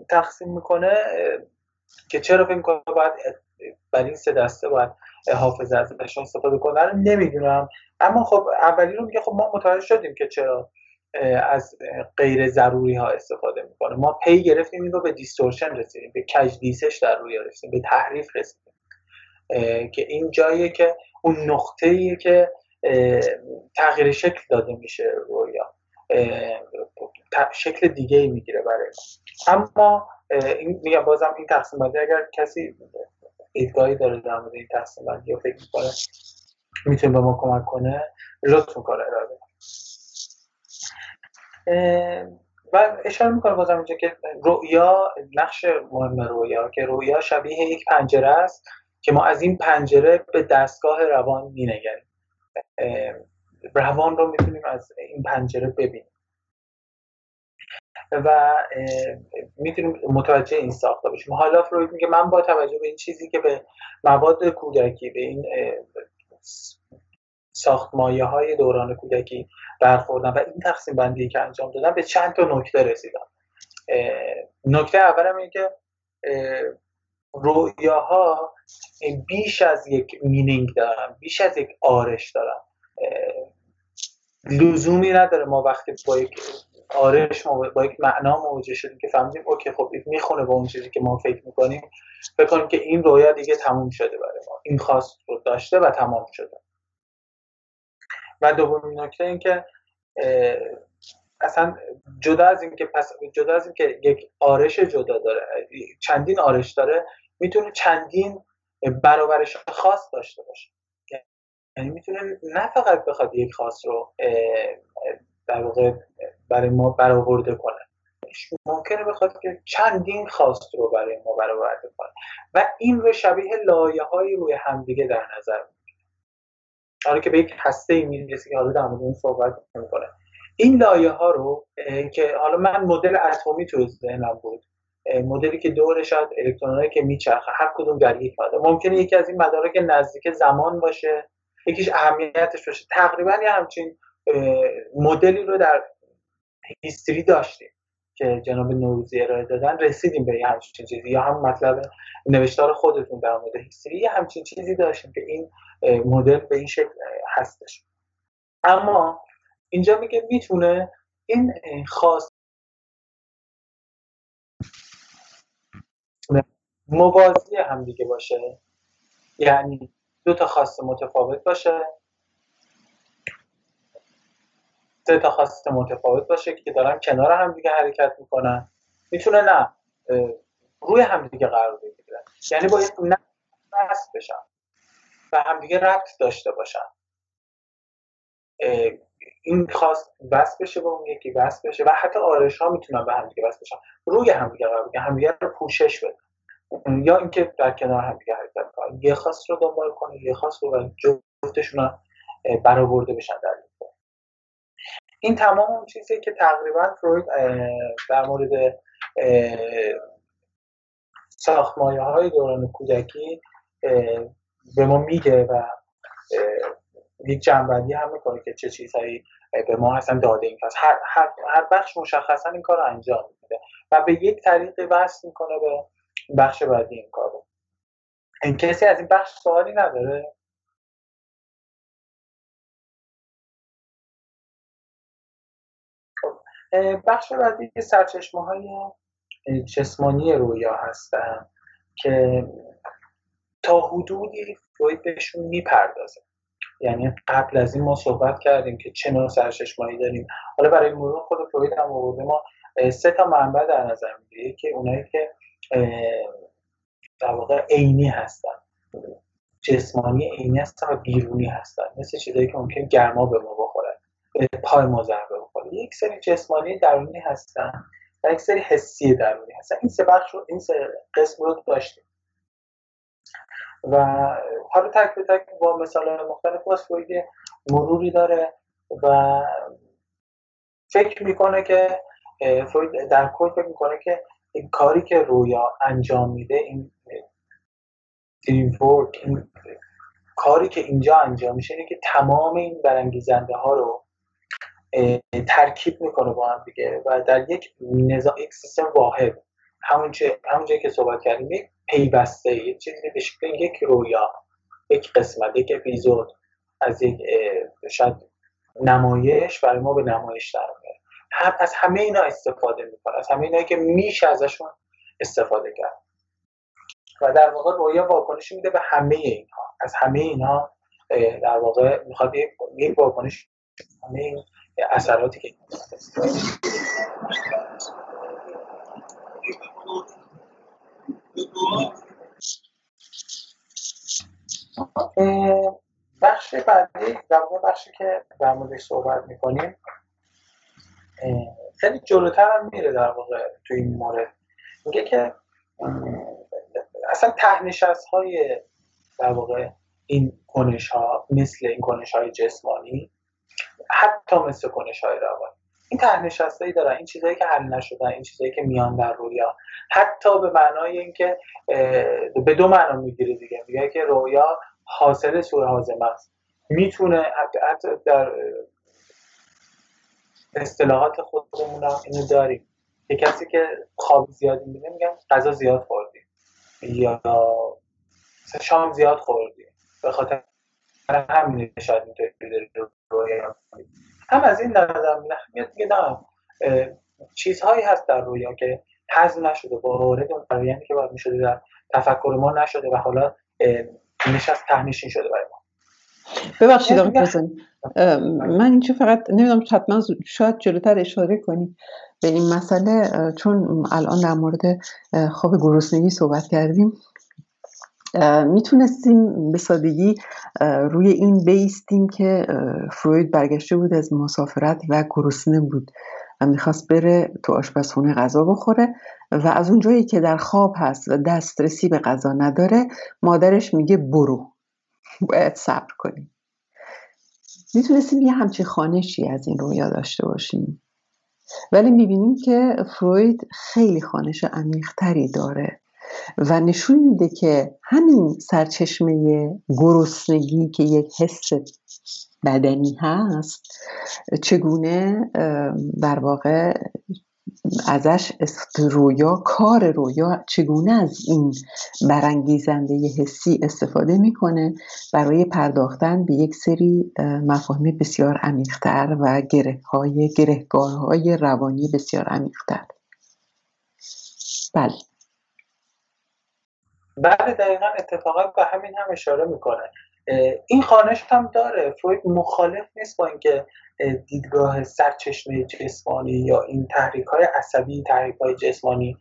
تقسیم می‌کنه که چرا فکر کنه باید برای این سه دسته باید حافظه ازشون استفاده کنه نمی‌دونم. اما خب اولی رو میگه خب ما متوجه شدیم که چرا از غیر ضروری ها استفاده می‌کنه. ما پی گرفتیم این رو به دیستورشن رسیدیم به کج دیسش در روی رسیدیم به تحریف رسیدیم. که این جاییه که اون نقطه که تغییر شکل داده میشه رویا. شکل دیگه ای می‌گیره برای اما این میگم بازم این تقسیم بندی اگر کسی دیدگاهی داره در مورد این تقسیم بندی یا فکر می‌کنه می‌تونه به ما کمک کنه لطف می‌کنه ارائه و اشاره می‌کنه بازم اینجا که رویا نقش مهم رویا که رویا شبیه یک پنجره است که ما از این پنجره به دستگاه روان مینگریم. روان رو می‌تونیم از این پنجره ببینیم. و می‌تونیم متوجه این ساخته باشیم. حالا فروید میگه من با توجه به این چیزی که به مواد کودکی به این ساختمایه های دوران کودکی برخوردن و این تقسیم بندی که انجام دادن به چند تا نکته رسیدن نکته اولم اینه که رویاها بیش از یک مینینگ دارن بیش از یک آرش دارن. لزومی نداره ما وقتی با یک آرش با یک معنا مواجه شدیم که فهمیدیم اوکی خب این می‌خونه با اون چیزی که ما فکر می‌کنیم. فکر کنیم که این رویا دیگه تموم شده برای ما. این خواست رو داشته و تمام شده. و دومین نکته این که اصلا جدا از اینکه پس جدا از اینکه یک آرش جدا داره چندین آرش داره می‌تونه چندین برابرش خاص داشته باشه. یعنی می‌تونه نه فقط بخواد یک خاص رو در واقع برای ما برآورده کنه. ممکنه بخواد که چندین خواست رو برای ما برآورده کنه. و این رو شبیه لایه های روی همدیگه در نظر حالا که به یک هسته ای می‌رسه که حالا در مورد اون صحبت می‌کنه. این لایه ها رو که حالا من مدل اتمی تو ذهنم بود مدلی که دور شاید الکترونایی که میچرخه هر کدوم در یک مدار ممکنه یکی از این مدارک نزدیک زمان باشه یکیش اهمیتش باشه. تقریبا یه همچین مدلی رو در هیستری داشتیم که جناب نوروزی ارائه دادن. رسیدیم به یه همچین چیزی. یا هم مطلب نوشتار خودتون در مورد هیستری. همچین چیزی داشتیم که این مدل به این شکل هستش. اما اینجا میگه می‌تونه این خاص موازی هم دیگه باشه. یعنی دو تا خواست متفاوت باشه. سه تا خواست متفاوت باشه که دارن کنار هم دیگه حرکت می‌کنن. می‌تونه نه روی هم دیگه قرار بگیرن یعنی باید نه بست بشن. و همدیگه ربط داشته باشن. این خواست بس بشه با اون یکی بس بشه. و حتی آرش ها می‌تونن به همدیگه بس بشن. روی همدیگه قرار بگیرن. همدیگه رو پوشش بده یا اینکه در کنار همدیگه حرکت کنن. یه خواست رو دنبال کنه یه خواست رو و جفتشون برآورده بشن در این تمام اون چیزی که تقریبا فروید در مورد ساختمایه های دوران کودکی به ما میگه و یک جنبندی هم می‌کنه که چه چیزهایی به ما اصلا داده این پس هر, هر, هر بخش مشخصا این کار رو انجام میده و به یک طریق وصل می‌کنه به بخش بعدی این کار رو این کسی از این بخش سوالی نداره؟ بخش بعدی سرچشمه های جسمانی رویا هستن که تا حدودی فروید بهشون می‌پردازه. یعنی قبل از این ما صحبت کردیم که چه نوع سرچشمه‌ای داریم. حالا برای مرور خود فروید هم آورده ما سه تا منبع در نظر می‌گیره که اونایی که در واقع عینی هستن. جسمانی عینی هستن و بیرونی هستن. مثل چیزایی که ممکن گرما به ما بخوره پای ما ضربه بخوره. یک سری جسمانی درونی هستن و یک سری حسی درونی هستن. این سه بخش رو این سه قسم رو داشتیم. و حالا تک به تک با مثال مختلف باز مروری داره و فکر می‌کنه که فروید در کل فکر می‌کنه که این کاری که رویا انجام میده این دریم این کاری که اینجا انجام میشه اینه که تمام این برانگیزنده ها رو ترکیب می‌کنه با هم دیگه و در یک نظام یک سیستم واحد. همون همونجایی که صحبت کردیم یک پیوسته یک چیزی به شکل یک رویا. یک قسمت یک اپیزود از یک شاید نمایش برای ما به نمایش در هم از همه اینا استفاده می‌کنه از همه اینا که میشه ازشون استفاده کرد. و در واقع رویا واکنش میده به همه اینها. از همه اینها در واقع می‌خواد یک واکنش همه اثراتی که بخش بعدی در بخشی که در موردش صحبت می‌کنیم خیلی جلوتر هم میره در واقع تو این مورد. میگه که اصلا تهنشست های در واقع این کنش ها مثل این کنش های جسمانی حتی مثل کنش های روانی این تهنشستایی دارن این چیزهایی که حل نشدن این چیزهایی که میان در رویا. حتی به معنای اینکه به دو معنا می‌گیره دیگه. میگه که رویا حاصل سوء حازم است. می‌تونه حتی در اصطلاحات خودمون هم اینو داریم. یه کسی که خواب زیادی میده میگن غذا زیاد خوردی. یا شام زیاد خوردی. به خاطر همین شاید اینطوری هم از این نظر میاد دیگه نه چیزهایی هست در رویا که حذف نشده با وارد اون فرآیندی که باید می‌شده در تفکر ما نشده و حالا نشست تهنشین شده برای ما. ببخشید آقای من اینجا فقط نمی‌دونم حتما شاید جلوتر اشاره کنیم به این مسئله چون الان در مورد خواب گرسنگی صحبت کردیم. می‌تونستیم به سادگی روی این بیستیم که فروید برگشته بود از مسافرت و گرسنه بود و می‌خواست بره تو آشپزخونه غذا بخوره و از اون جایی که در خواب هست و دسترسی به غذا نداره مادرش میگه برو. باید صبر کنیم می‌تونستیم یه همچین خانشی از این رویا داشته باشیم. ولی می‌بینیم که فروید خیلی خانش عمیقتری داره. و نشون میده که همین سرچشمه گرسنگی که یک حس بدنی هست چگونه در واقع ازش رویا کار رویا چگونه از این برانگیزنده حسی استفاده می‌کنه برای پرداختن به یک سری مفاهیم بسیار عمیقتر و گره های گرهگارهای روانی بسیار عمیقتر. بله. بله دقیقا اتفاقا به همین هم اشاره می‌کنه. این خانش هم داره. فروید مخالف نیست با اینکه دیدگاه سرچشمه جسمانی یا این تحریک های عصبی تحریک های جسمانی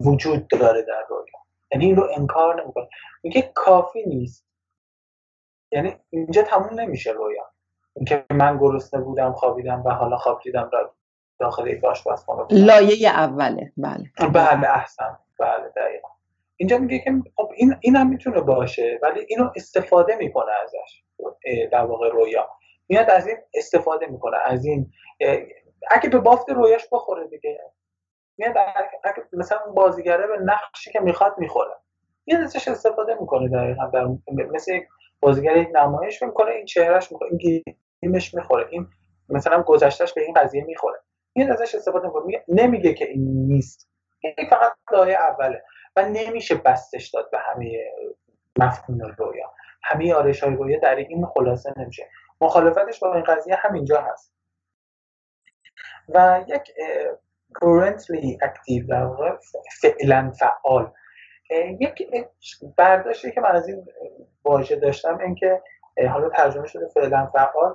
وجود داره در رویا یعنی این رو انکار نمی‌کنه. میگه کافی نیست. یعنی اینجا تموم نمیشه رویا اینکه من گرسنه بودم خوابیدم و حالا خواب دیدم را داخل یک آشپزخانه لایه اوله. بله. بله احسن. بله دقیقا. اینجا میگه که خب این این هم می‌تونه باشه ولی اینو استفاده می‌کنه ازش در واقع رویا. میاد از این استفاده می‌کنه از این اگه به بافت رویاش بخوره دیگه. میاد اگه مثلا بازیگره به نقشی که می‌خواد می‌خوره. میاد ازش استفاده می‌کنه دقیقا در مثل بازیگر یک نمایش می‌کنه این چهرهش می‌کنه این گیمش می‌خوره این مثلا گذشتهش به این قضیه می‌خوره. میاد ازش استفاده می‌کنه نمیگه که این نیست. این فقط لایه اوله. و نمیشه بستش داد به همه مفهوم رویا. همه آرش های رویا در این خلاصه نمیشه. مخالفتش با این قضیه همینجا هست. و یک currently active در فعلا فعال. یک برداشتی که من از این واژه داشتم این که حالا ترجمه شده فعلا فعال.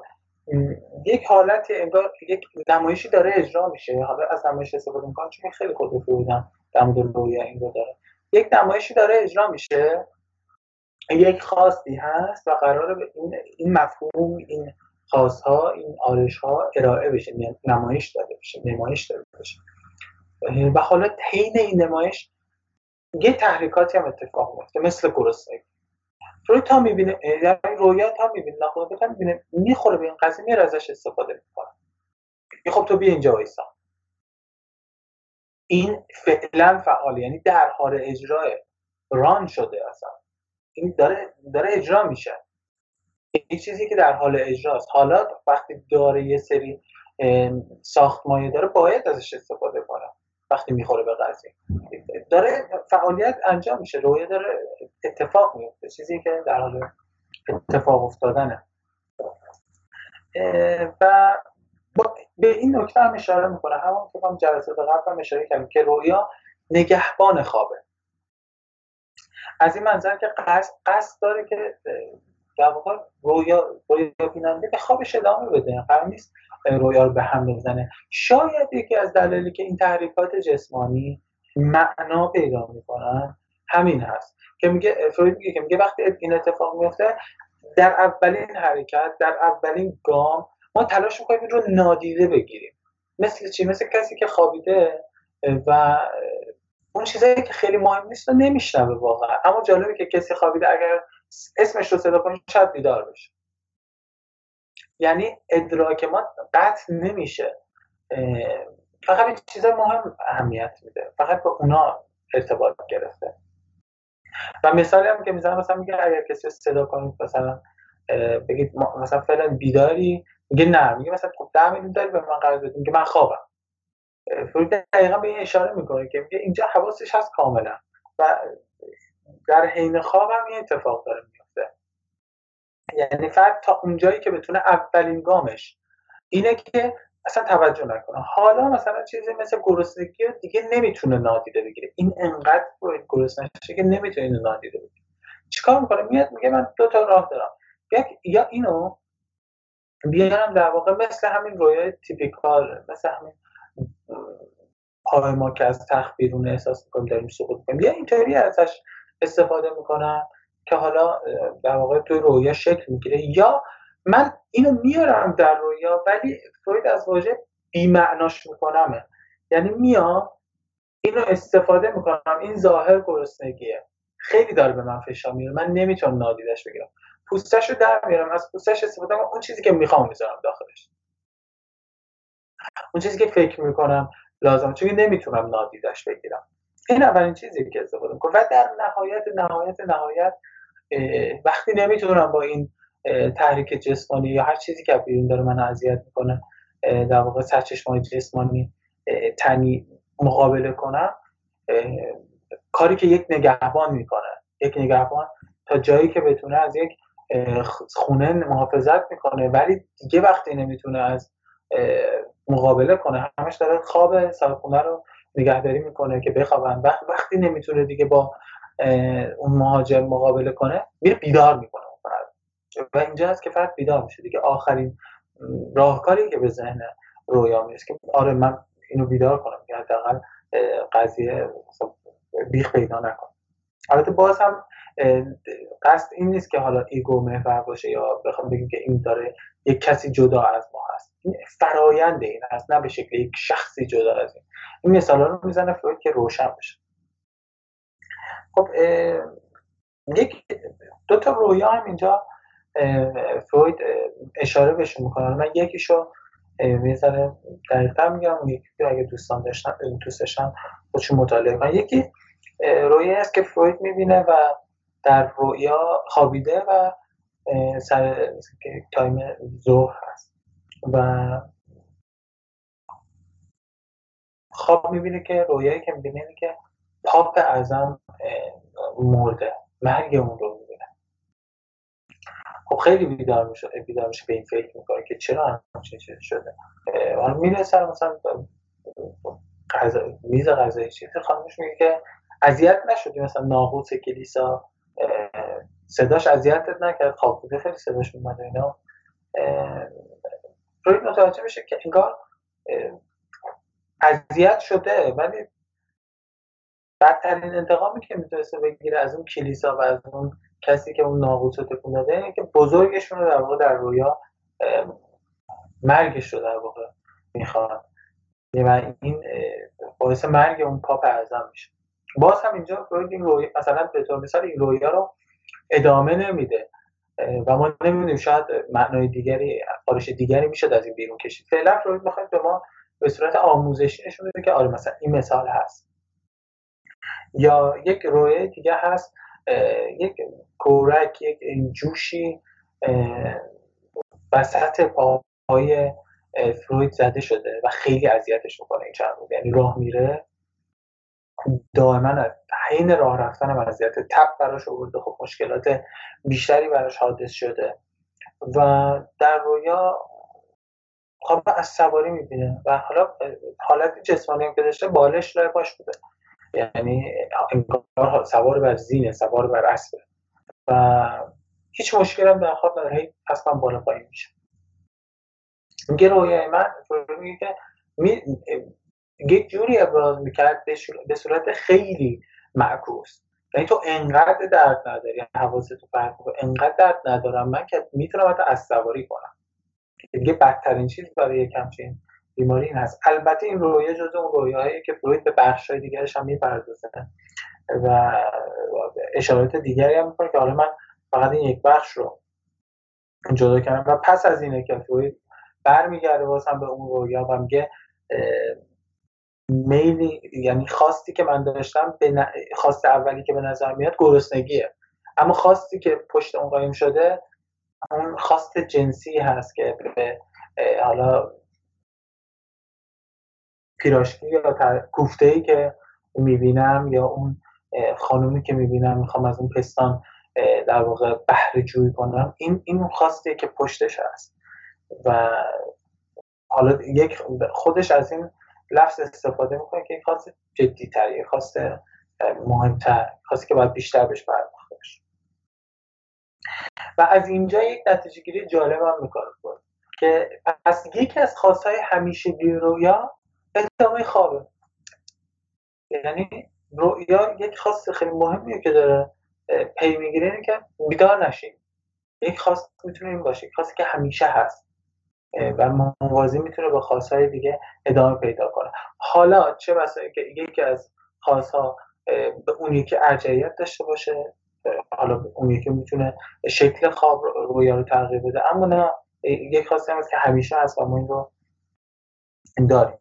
یک حالت انگار یک نمایشی داره اجرا میشه. حالا از نمایش استفاده می‌کنم چون خیلی خود بودم در مورد رویا این رو داره یک نمایشی داره اجرا میشه. یک خواستی هست و قراره به این, این مفهوم این خواستها این آرش ها ارائه بشه نمایش داده بشه نمایش داده بشه. و حالا حین این نمایش یه تحریکاتی هم اتفاق میفته مثل گرسنگی روی تا می‌بینه یعنی رویا تا می‌بینه نخوده تا می‌بینه می‌خوره به این قضیه میره ازش استفاده می‌کنه. خب تو بیا اینجا وایسا. این فعلا فعال یعنی در حال اجرای ران شده اصلا. این داره داره اجرا میشه. این چیزی که در حال اجراست. حالا وقتی داره یه سری ساختمانی داره باید ازش استفاده کنه. وقتی می‌خوره به قضیه. داره فعالیت انجام میشه. رویه داره اتفاق میفته. چیزی که در حال اتفاق افتادنه. و به این نکته هم اشاره می‌کنه. همون که هم جلسات قبل هم اشاره کردیم که رویا نگهبان خوابه. از این منظر که قصد, قصد داره که در واقع رویا رویا بیننده به خوابش ادامه بده. قرار نیست رویا رو به هم بزنه. شاید یکی از دلایلی که این تحریکات جسمانی معنا پیدا می‌کنن همین هست. که میگه فروید میگه که میگه وقتی این اتفاق میفته در اولین حرکت در اولین گام ما تلاش می‌کنیم این رو نادیده بگیریم. مثل چی؟ مثل کسی که خوابیده و اون چیزایی که خیلی مهم نیست رو نمیشنوه واقعا. اما جالبه که کسی خوابیده اگر اسمش رو صدا کنیم شاید بیدار بشه. یعنی ادراک ما قطع نمیشه. فقط این چیزا مهم اهمیت میده. فقط به اونا ارتباط گرفته. و مثالی هم که می‌زنم مثلا میگه اگر کسی صدا کنید مثلا بگید مثلا فعلا بیداری میگه نه میگه مثلا خب 10 میلیون داری به من قرض بدی. میگه من خوابم. فروید دقیقا به این اشاره می‌کنه که میگه اینجا حواسش هست کاملا. و در حین خواب هم این اتفاق داره میفته یعنی فرد تا اونجایی که بتونه اولین گامش اینه که اصلا توجه نکنه. حالا مثلا چیزی مثل گرسنگی دیگه نمی‌تونه نادیده بگیره. این انقدر گرسنه که نمی‌تونه اینو نادیده بگیره. چیکار می‌کنه؟ میاد میگه من دو تا راه دارم. یک یا اینو بیارم در واقع مثل همین رویای تیپیکال مثل همین پای ما که از تخت بیرون احساس می‌کنیم داریم سقوط می‌کنیم. یا اینطوری ازش استفاده می‌کنم که حالا در واقع تو رویا شکل می‌گیره. یا من اینو میارم در رویا ولی فروید از واژه بیمعناش میکنمه. یعنی میام اینو استفاده می‌کنم. این ظاهر گرسنگیه. خیلی داره به من فشار میاره من نمی‌تونم نادیدش بگیرم. پوستش رو در میارم از پوستش استفاده کنم اون چیزی که می‌خوام می‌ذارم داخلش. اون چیزی که فکر می‌کنم لازم چون نمی‌تونم نادیدش بگیرم. این اولین چیزی که استفاده می‌کنم. و در نهایت نهایت نهایت وقتی نمی‌تونم با این تحریک جسمانی یا هر چیزی که بیرون داره من اذیت می‌کنه در واقع سرچشمه جسمانی تنی مقابله کنم کاری که یک نگهبان می‌کنه. یک نگهبان تا جایی که بتونه از یک خونه محافظت می‌کنه ولی دیگه وقتی نمی‌تونه از مقابله کنه همش داره خواب خونه رو نگهداری می‌کنه که بخوابن. وقتی نمی‌تونه دیگه با اون مهاجر مقابله کنه میره بیدار می‌کنه و اینجا هست که فرد بیدار میشه دیگه. آخرین راهکاری که به ذهن رویا می‌رسه که آره من اینو بیدار کنم که حداقل قضیه بیخ پیدا نکنه. البته باز هم قصد این نیست که حالا ایگو محور باشه یا بخوام بگیم که این داره یک کسی جدا از ما هست. این فرایند این هست نه به شکل یک شخصی جدا از این. این مثالا رو می‌زنه فروید که روشن بشه. خب یک دو تا رویا هم اینجا فروید اشاره بهشون می‌کنه. من یکیشو می‌ذاره دقیقا میگم یکی اگه دوستان داشتن دوستشن خودشون مطالعه کنن. یکی رویه است که فروید می‌بینه و در رویا خوابیده و سر تایم ظهر هست. و خواب می‌بینه که رویایی که می‌بینه اینه که پاپ اعظم مرده. مرگ اون رو می‌بینه. خب خیلی بیدار میشه بیدار میشه به این فکر می‌کنه که چرا همچین چیزی شده. حالا میره سر مثلا میز غذایی چیزی خانمش میگه که اذیت نشدی مثلا ناقوس کلیسا؟ صداش اذیتت نکرد؟ خواب بوده خیلی صداش میمده اینا. فروید متوجه میشه که انگار اذیت شده ولی بدترین انتقامی که می‌تونسته بگیره از اون کلیسا و از اون کسی که اون ناقوس رو تکون داده اینه که بزرگشون رو در واقع در رویا مرگش رو در واقع می‌خوان. و این باعث مرگ اون پاپ اعظم میشه. باز هم اینجا فروید این رویا مثلا به طور مثال این رویا رو ادامه نمیده. و ما نمی‌دونیم شاید معنای دیگری خارش دیگری میشه از این بیرون کشید. فعلا فروید می‌خواد به ما به صورت آموزشی نشون بده که آره مثلا این مثال هست. یا یک رویه دیگه هست. یک کورک یک جوشی وسط پاهای فروید زده شده و خیلی اذیتش می‌کنه این چند یعنی راه میره. دائما حین راه رفتن اذیت تب براش آورده. خب مشکلات بیشتری براش حادث شده. و در رویا خواب از سواری می‌بینه. و حالا حالت جسمانی که داشته بالش لای باش بوده. یعنی سوار بر زینه سوار بر اسبه. و هیچ مشکل هم در خواب نداره هی اصلا بالا پایین میشه میگه رویای من میگه که. یک جوری ابراز می‌کرد به صورت خیلی معکوس. یعنی تو انقدر درد نداری حواستو فرق انقدر درد ندارم من که می‌تونم حتی از سواری کنم. دیگه بدترین چیز برای یک همچین بیماری این هست. البته این رویه جز اون رویاهایی که فروید به بخش های دیگرش هم می‌پردازه و اشارات دیگری هم می‌کنه که حالا من فقط این یک بخش رو جدا کردم. و پس از اینه که فروید برمیگرده باز هم به اون رویا و میگه میلی یعنی خواستی که من داشتم به خواست اولی که به نظر میاد گرسنگیه. اما خواستی که پشت اون قایم شده اون خواست جنسی هست که به حالا پیراشکی یا کوفته ای که می‌بینم یا اون خانومی که می‌بینم می‌خوام از اون پستان در واقع بهره جویی کنم این این خواسته که پشتش هست. و حالا یک خودش از این لفظ استفاده می‌کنه که خواست جدی تر یک خواست مهمتر خواسته که باید بیشتر بهش پرداخته بشه. و از اینجا یک نتیجه گیری جالب هم می‌کنه که پس یکی از خواستهای همیشه رویا ادامه خوابه. یعنی رویا یک خواست خیلی مهمیه که داره پی می‌گیره که بیدار نشیم. یک خواست می‌تونه این باشه خواست که همیشه هست. و موازی می‌تونه با خواستهای دیگه ادامه پیدا کنه. حالا چه بسایی که یکی از خواستها به اون یکی ارجعیت داشته باشه حالا اون یکی می‌تونه شکل خواب رویا رو تغییر بده اما نه یک خواست هست که همیشه هست و ما این رو داریم.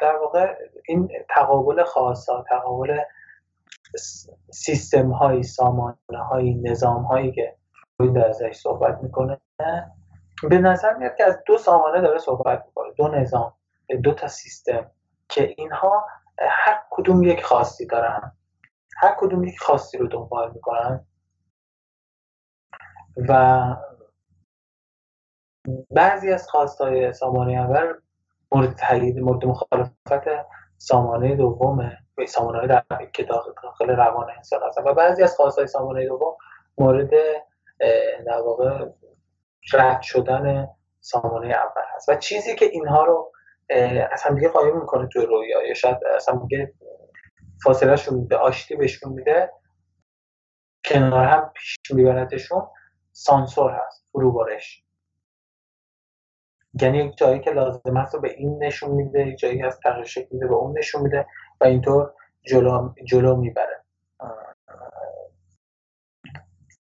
در واقع این تقابل خاصا تقابل سیستم هایی سامانه هایی نظام هایی که فروید ازش صحبت می‌کنه به نظر میاد که از دو سامانه داره صحبت می‌کنه دو نظام دو تا سیستم که اینها هر کدوم یک خاصی دارن هر کدوم یک خاصی رو دنبال می‌کنن و بعضی از خواستهای سامانه اول مورد تایید مورد مخالفت سامانه دوم سامانه در که داخل روان انسان هستن. و بعضی از خواستهای سامانه دوم مورد در واقع رد شدن سامانه اول هست. و چیزی که اینها رو از هم دیگه قایم می‌کنه توی رویا یا شاید اصلا دیگه فاصله شون به آشتی بهشون میده کنار هم پیش میبردشون سانسور هست فروبارش. یعنی یک جایی که لازم رو به این نشون میده یک جایی از تغییر شکل میده به اون نشون میده. و اینطور جلو, جلو می‌بره.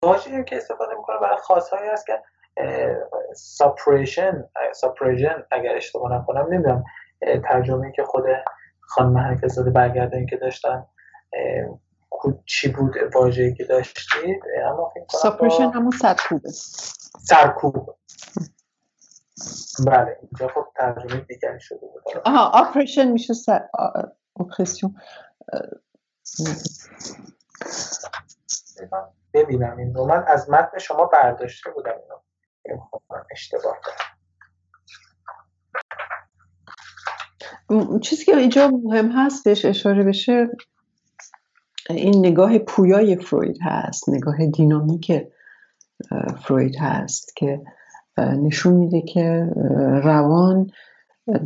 واژه‌ای که استفاده می‌کنه. برای خاصهایی هست که ساپریشن ساپریشن اگر اشتباه نکنم نمی‌دونم ترجمه که خود خانم حرکت زاده برگردن که داشتن چی بود واژه‌ای که داشتید؟ اما ساپریشن همون سرکوبه سرکوب. بله اینجا خب ترجمه دیگری شده بود. آها آپریشن میشه سر اپرسیون ببینم این رو. من از متن شما برداشته بودم اینو. اشتباه چیزی که اینجا مهم هستش اشاره بشه این نگاه پویای فروید هست نگاه دینامیک فروید هست که نشون میده که روان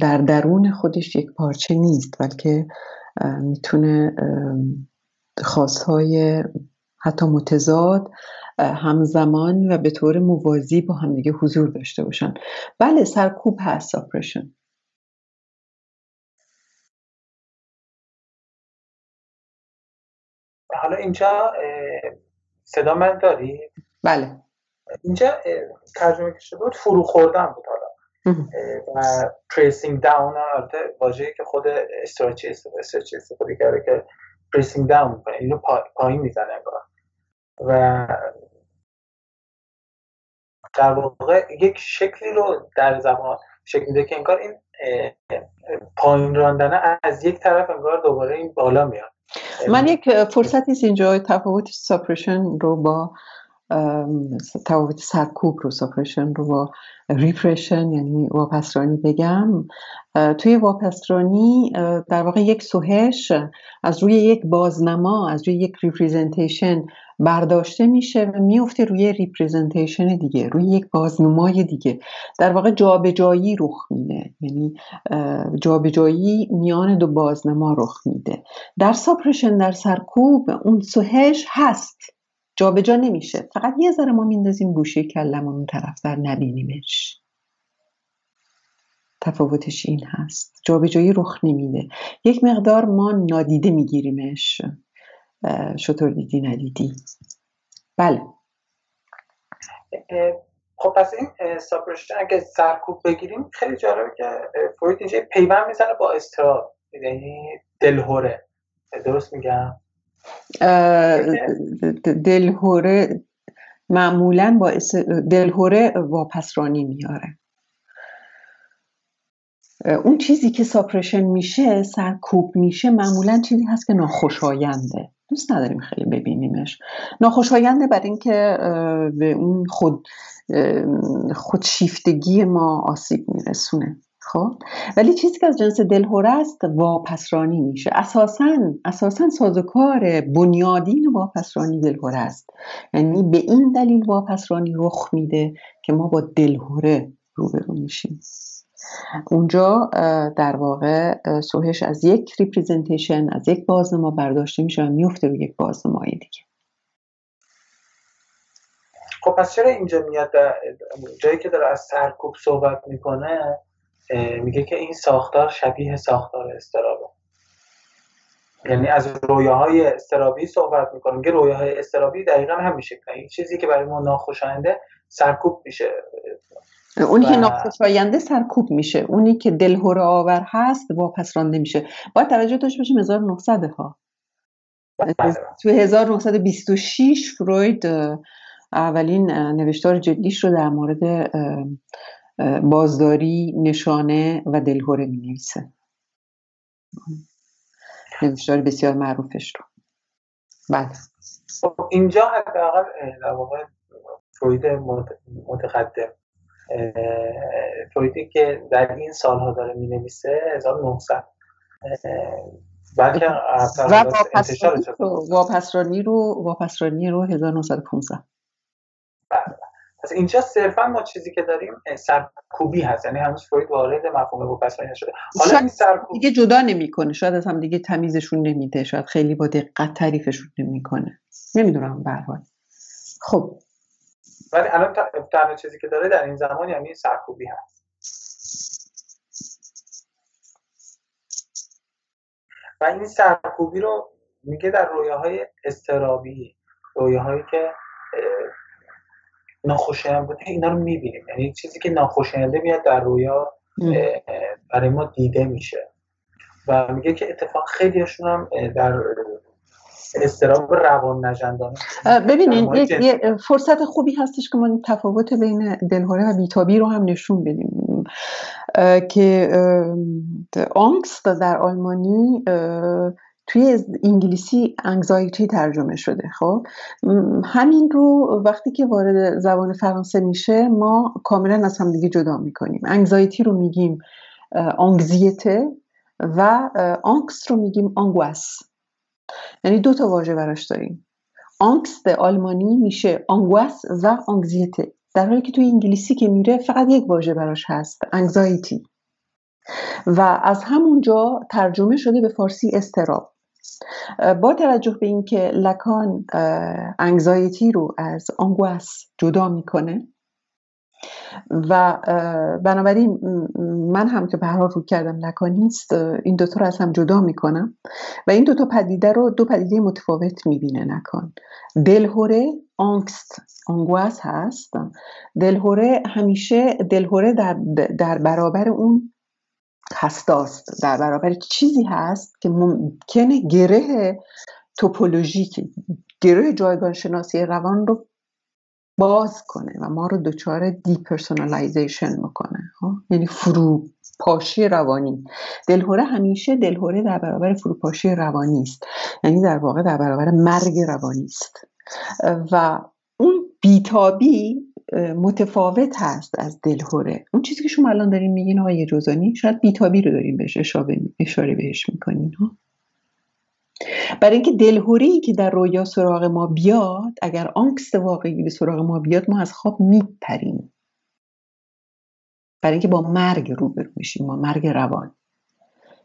در درون خودش یک پارچه نیست بلکه می‌تونه خواستهای حتی متضاد همزمان و به طور موازی با همدیگه حضور داشته باشن. بله سرکوب هست ساپرشن حالا اینجا صدا من داری؟ بله. اینجا ترجمه که شده بود فرو خوردن بود حالا. و pressing down البته واژه‌ای که خود استریچی استریچی استفاده کرده که pressing down اینو پایین می‌زنه و در واقع یک شکلی رو در زمان شکل میده که انگار این پایین راندن از یک طرف انگار دوباره این بالا میاد. من یک فرصتی اینجا تفاوت suppression رو با تفاوت سرکوب رو suppression رو با repression یعنی واپسرانی بگم. توی واپسرانی در واقع یک سوهش از روی یک بازنما از روی یک representation برداشته میشه و میفته روی representation دیگه روی یک بازنمای دیگه. در واقع جابجایی رخ میده یعنی جابجایی میان دو بازنما رخ میده. در suppression در سرکوب اون سوهش هست. جابجا نمیشه. فقط یه ذره ما میندازیم گوشه کلمون اون طرف در نبینیمش. تفاوتش این هست. جابجایی رخ نمیده. یک مقدار ما نادیده میگیریمش. شطور دیدی ندیدی. بله. خب پس این ساپرشن اگه سرکوب بگیریم خیلی جالبه که فروید اینجا پیوند می‌زنه با استراب. یعنی دلهوره. درست میگم؟ دلهوره معمولا باعث دلهوره واپسرانی میاره. اون چیزی که ساپرشن میشه سرکوب میشه معمولا چیزی هست که ناخوشاینده. دوست نداریم خیلی ببینیمش. ناخوشاینده برای اینکه به اون خود خودشیفتگی ما آسیب میرسونه. خب؟ ولی چیزی که از جنس دلهوره است واپسرانی میشه. اساسا اساسا سازوکار بنیادین واپسرانی دلهوره است. یعنی به این دلیل واپسرانی رخ میده که ما با دلهوره روبرو میشیم. اونجا در واقع سوهش از یک representation از یک بازنما برداشته میشه و میفته رو یک بازنمای دیگه. خب پس چرا اینجا میاد؟ جایی که داره از سرکوب صحبت می‌کنه میگه که این ساختار شبیه ساختار استرابه یعنی از رویاهای استرابی صحبت می‌کنه. میگه رویاهای استرابی دقیقا هم میشه این چیزی که برای ما ناخوشاینده سرکوب میشه. اونی که ناخوشاینده سرکوب میشه. اونی که دلهوره آور هست واپس رانده میشه. باید توجه داشته باشیم 1900 ها. بله، بله. تو 1926 فروید اولین نوشتار جدیش رو در مورد بازداری نشانه و دلهوره می نویسه نوشتار بسیار معروفش رو. بله. خب، اینجا حداقل در واقع فروید متقدم فرویدی که در این سالها داره می نویسه 1900 بلکه و واپسرانی رو واپسرانی رو 1915 پس اینجا صرفا ما چیزی که داریم سرکوبی هست. یعنی هنوز فروید وارد مفهوم واپسرانی نشده حالا این سرکوب دیگه جدا نمی‌کنه. شاید از هم دیگه تمیزشون نمیده. شاید خیلی با دقت تعریفشون نمی‌کنه. نمی‌دونم به حال. خب. ولی الان تنها چیزی که داره در این زمان یعنی سرکوبی هست. و این سرکوبی رو میگه در رویاهای استرابی رویاهایی که ناخوشایند بوده اینا رو می‌بینیم. یعنی چیزی که ناخوشاینده میاد در رویا برای ما دیده میشه. و میگه که اتفاق خیلیشون هم در استراب روان نجندانه ببینین یه فرصت خوبی هستش که ما تفاوت بین دلهوره و بیتابی رو هم نشون بدیم. که Angst در آلمانی توی انگلیسی anxiety ترجمه شده خب؟ همین رو وقتی که وارد زبان فرانسه میشه ما کاملا از هم دیگه جدا می‌کنیم. anxiety رو میگیم anxiété و Angst رو میگیم angoisse یعنی دو تا واژه براش داریم. Angst آلمانی میشه angoisse و anxiété در حالی که توی انگلیسی که میره فقط یک واژه براش هست anxiety و از همونجا ترجمه شده به فارسی استراب. با توجه به اینکه لکان انگزایتی رو از آنگواس جدا می‌کنه و بنابراین من هم که به رو کردم لکانیست این دوتا رو از هم جدا می‌کنم و این دوتا پدیده رو دو پدیده متفاوت می‌بینه لکان. دلهوره آنگست آنگواس هست. دلهوره همیشه دلهوره در, در برابر اون هستاست در برابر چیزی هست که ممکنه گره توپولوژیک گره جایگان شناسی روان رو باز کنه و ما رو دچار depersonalization می‌کنه یعنی فروپاشی روانی. دلهوره همیشه دلهوره در برابر فروپاشی روانی است. یعنی در واقع در برابر مرگ روانی است. و اون بیتابی متفاوت هست از دلهوره اون چیزی که شما الان دارین میگین آقای جزانی شاید بیتابی رو داریم بهش اشاره بهش می‌کنین ها؟ برای اینکه دلهوری که در رویا سراغ ما بیاد اگر آنکست واقعی به سراغ ما بیاد ما از خواب میپریم. برای اینکه با مرگ روبرو میشیم ما مرگ روان.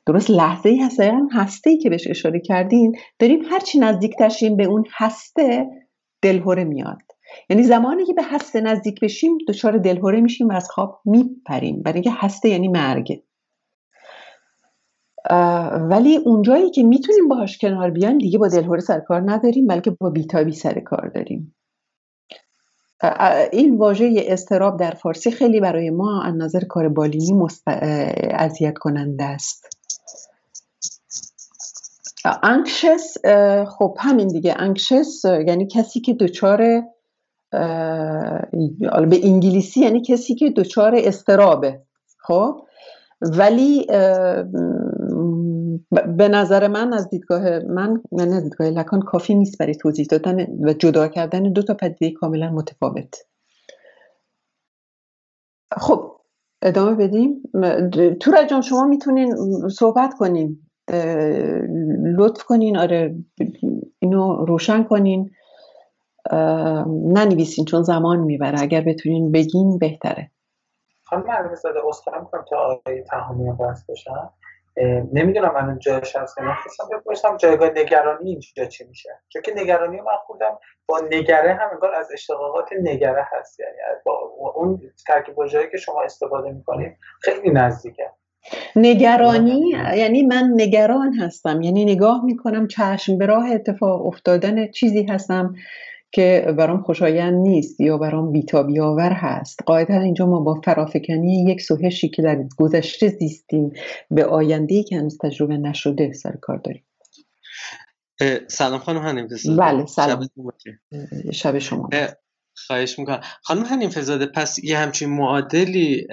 درست لحظه ای هست هسته ای که بهش اشاره کردین. داریم هرچی نزدیک تشیم به اون هسته دلهوره میاد. یعنی زمانی که به هسته نزدیک بشیم دچار دلهوره میشیم و از خواب میپریم. برای اینکه هسته یعنی مرگ. ولی اونجایی که می‌تونیم باهاش کنار بیایم دیگه با دلهوره سر کار نداریم بلکه با بیتابی سر کار داریم. این واژه استراب در فارسی خیلی برای ما از نظر کار بالینی اذیت کننده است. انکشس خب همین دیگه. انکشس یعنی کسی که دچار به انگلیسی یعنی کسی که دچار استرابه خب؟ ولی به نظر من از دیدگاه من من از دیدگاه لکان کافی نیست برای توضیح دادن و جدا کردن دو تا پدیده کاملا متفاوت. خب ادامه بدیم. تو جان شما می‌تونین صحبت کنین. لطف کنین. آره اینو روشن کنین. ننویسین چون زمان می‌بره. اگر بتونین بگین بهتره. خانم معلومه زاده اصخایی می‌کنم تا آقای تهامی باز باشم نمی‌دونم من جایش هست من خواستم بپرسم جایگاه نگرانی اینجا چی میشه؟ چون که نگرانی من خودم با نگره هم انگار از اشتقاقات نگره هست. یعنی با اون ترکیب که شما استفاده می‌کنید خیلی نزدیکه. نگرانی؟ یعنی من نگران هستم. یعنی نگاه می‌کنم چشم به راه اتفاق افتادن چیزی هستم. که برام خوشایند نیست یا برام بیتابی آور هست. قاعدتا اینجا ما با فرافکنی یک سوهشی که در گذشته زیستیم به آینده که هنوز تجربه نشده سر کار داریم. سلام خانم هنیم بله سلام. شب شما. خواهش می‌کنم. خانم حنیف‌زاده پس یه همچین معادلی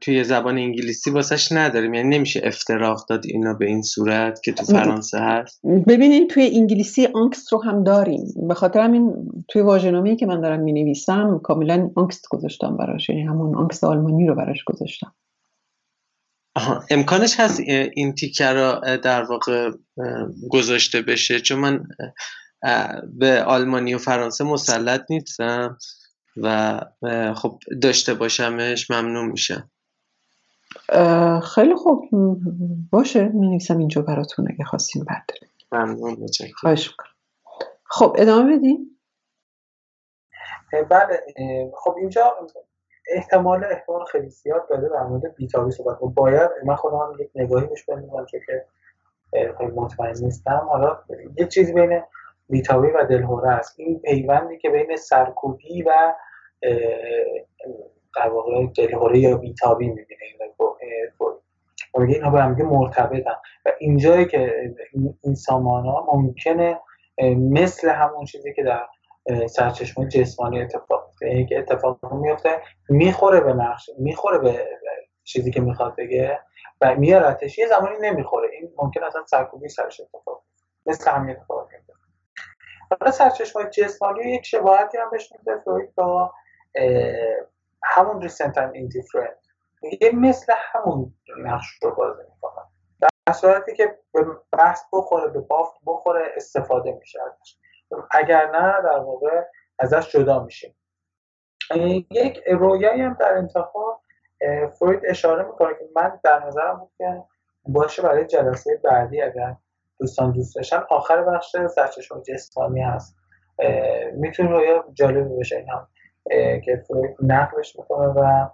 توی زبان انگلیسی واسش نداریم؟ یعنی نمیشه افتراق داد اینا به این صورت که تو فرانسه هست؟ ببینین توی انگلیسی Angst رو هم داریم. به خاطر همین توی واژه‌نامه‌ای که من دارم می‌نویسم کاملا Angst گذاشتم براش. یعنی همون Angst آلمانی رو براش گذاشتم. آها. امکانش هست این تیکه رو در واقع گذاشته بشه؟ چون من به آلمانی و فرانسه مسلط نیستم و خب داشته باشمش ممنون میشم. خیلی خوب. باشه می اینجا براتون اگه خواستین برداریم ممنون خواهش می‌کنم. خب ادامه بدیم بله خب اینجا احتمال احتمال خیلی زیاد داره در مورد بیتابی صحبت و باید من خودم یک نگاهی بهش بندازم که خیلی مطمئن نیستم. حالا یه چیزی بین بیتابی و دلهوره است. این پیوندی که بین سرکوبی و در واقع دلهوره یا بیتابی می‌بینه این میگه اینها به هم مرتبطن. و اینجایی که این سامان ها ممکنه مثل همون چیزی که در سرچشمه جسمانی اتفاق میفته که اتفاق میفته می‌خوره به نقش می‌خوره به چیزی که می‌خواد بگه و میارتش یه زمانی نمی‌خوره. این ممکن اصلا سرکوبی سرش اتفاق مثل همین اتفاق میفته حالا سرچشمه جسمانی یک شباهتی هم بهش میده فروید با همون ریسنت اند ایندیفرنت. یه مثل همون نقش رو بازی می‌کنه. در صورتی که به بحث بخوره به بافت بخوره استفاده میشه اگر نه در واقع ازش جدا میشیم یک رویایی هم در انتخاب فروید اشاره می‌کنه که من در نظرم بود که باشه برای جلسه بعدی اگر دوستان دوست داشتن. آخر بخش سرچشمه جسمانی هست. می‌تونه رویا جالب بشه این هم که فروید نقلش می‌کنه و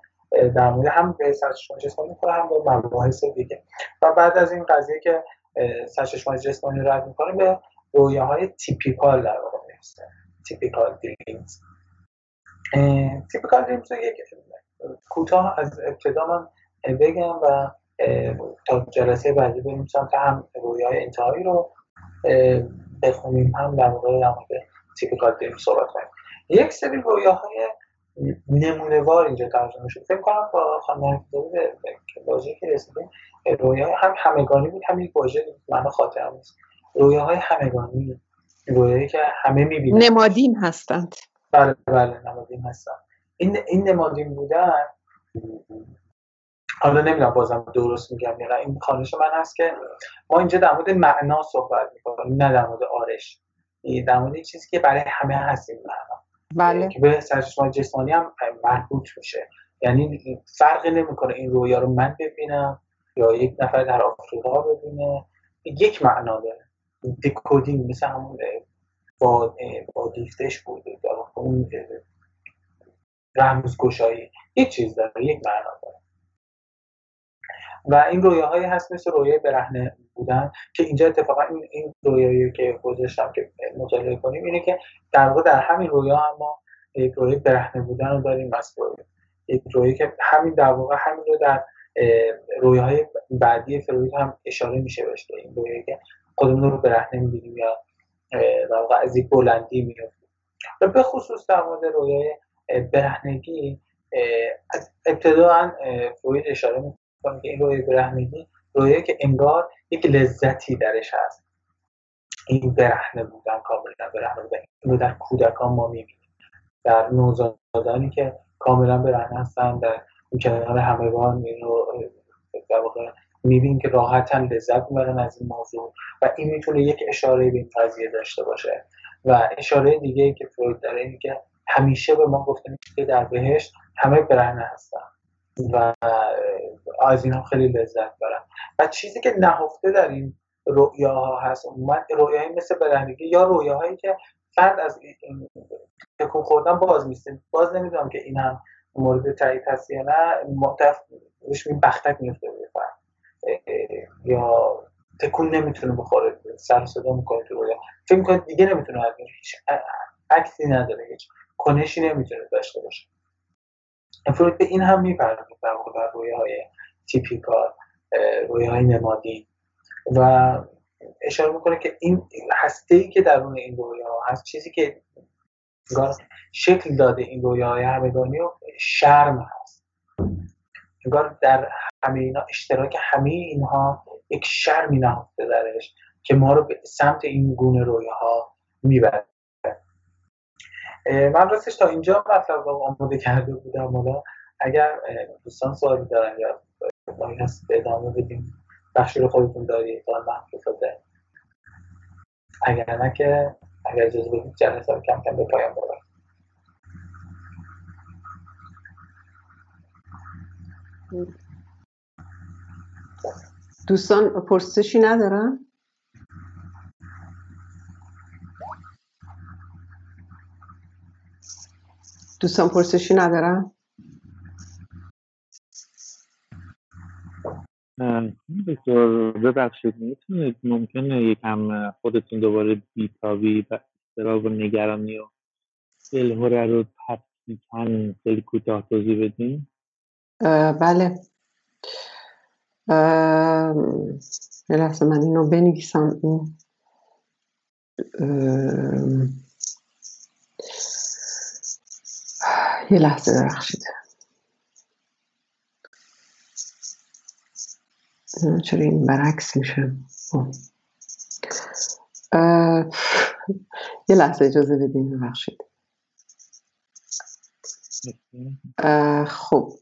در مورد هم به سرچشمه جسمانی می‌کنه هم به مباحث دیگه. و بعد از این قضیه که سرچشمه جسمانی رد می‌کنه به رویاهای تیپیکال در واقع می‌رسه. تیپیکال دریمز تیپیکال دریمز یک کوتاه از ابتدا من بگم و تا جلسه بعدی بریم سمت هم رویای انتهایی رو بخونیم هم در واقع در مورد تیپیکال دریم صحبت کنیم. یک سری رویاهای نمونهوار اینجا ترجمه شد. فکر کنم با خانم به واژه‌ای که رسیدیم رویای هم همگانی بود هم یک واژه من خاطرم نیست. رویاهای همگانی رویایی که همه می‌بینن. نمادین هستند. بله بله نمادین هستن. این این نمادین بودن حالا نمی‌دونم بازم درست میگم یا این خانش من هست که ما اینجا در مورد معنا صحبت می‌کنیم نه در مورد آرش. در مورد چیزی که برای همه هست این معنا. بله. که به سرچشمه جسمانی هم مربوط میشه. یعنی فرقی نمی‌کنه این رویا رو من ببینم یا یک نفر در آفریقا ببینه. یک معنا داره. دکودینگ مثل همون با با دیفتش بوده اون رمزگشایی. یک چیز داره یک معنا. و این رویاهایی هست مثل رویای برهنه بودن که اینجا اتفاقا این این رویایی که گذاشتم که مطالعه کنیم اینه که در واقع در همین رویا هم ما یک رویای برهنه بودن رو داریم از یک رویایی که همین در واقع همین رو در رویاهای بعدی فروید هم اشاره میشه بهش این رویایی که خودمون رو برهنه می‌بینیم یا در واقع از یک بلندی میفتیم و به خصوص در مورد رویای برهنگی ابتدا فروید اشاره می‌کنه که این رویای برهنگی رویایی که انگار یک لذتی درش هست. این برهنه بودن کاملا برهنه بودن این رو در کودکان ما می‌بینیم. در نوزادانی که کاملا برهنه هستن در کنار همگان این رو در واقع می‌بینیم که راحتا لذت می‌برن از این موضوع و این می‌تونه یک اشاره به این قضیه داشته باشه. و اشاره دیگه که فروید داره اینه که همیشه به ما گفته که در بهشت همه برهنه هستن. و از اینا خیلی لذت برن و چیزی که نهفته در این رویاها هست من رویاهایی مثل برهنگی یا رویاهایی که فرد از تکون خوردن باز میسته باز نمی‌دونم که این هم مورد تایید هست یا نه. روش این بختک میفته یا تکون نمی‌تونه بخوره سر صدا می‌کنه تو رویا فکر می‌کنه دیگه نمی‌تونه هیچ عکسی نداره هیچ. کنشی نمی‌تونه داشته باشه. فروید به این هم میپرده در واقع در رویه های تیپیکال رویه های نمادین و اشاره می‌کنه که این هسته ای که درون این رویه ها هست چیزی که شکل داده این رویه های همگانی و شرم هست. انگار در همه اینا اشتراک همه اینها یک شرمی نهفته درش که ما رو به سمت این گونه رویاها می‌بره. من راستش تا اینجا مطلب آماده کرده بودم. حالا اگر دوستان سوالی دارن یا هست ادامه بدیم بخشی رو خودتون داری تا من شده اگر نه که اگر اجازه بدید جلسه رو کم کم به پایان ببرم. دوستان پرسشی ندارن؟ دوستان پرسشی ندارن؟ دکتر ببخشید می‌تونید ممکنه یکم خودتون دوباره بیتابی و استراب و نگرانی و دلهوره رو تفصیلا خیلی کوتاه توضیح بدین؟ بله. یه لحظه من اینو بنویسم. این یه لحظه ببخشید. چرا این برعکس میشه؟ یه لحظه اجازه بدین ببخشید. خب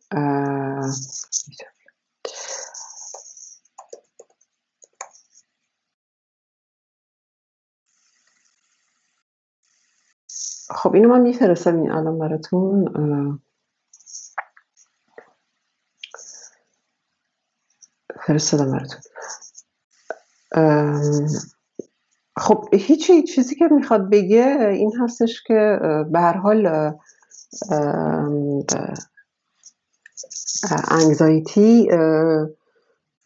خب اینو من میفرستم این الان براتون فرستادم براتون. خب هیچی چیزی که می‌خواد بگه این هستش که به هر حال انگزایتی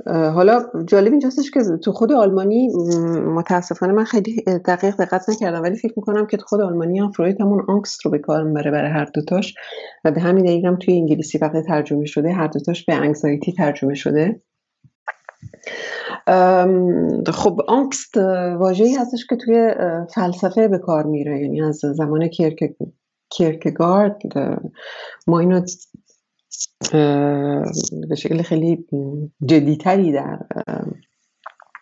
حالا جالب اینجاستش که تو خود آلمانی متاسفانه من خیلی دقیق دقت نکردم ولی فکر می‌کنم که تو خود آلمانی هم فروید همون آنکست رو به کار می‌بره برای هر دوتاش و به همین دلیل هم توی انگلیسی وقتی ترجمه شده هر دوتاش به انگزایتی ترجمه شده. خب آنکست واژه‌ای هستش که توی فلسفه به کار میره یعنی از زمان کیرک کیرکگارد ما اینو به شکل خیلی جدیتری در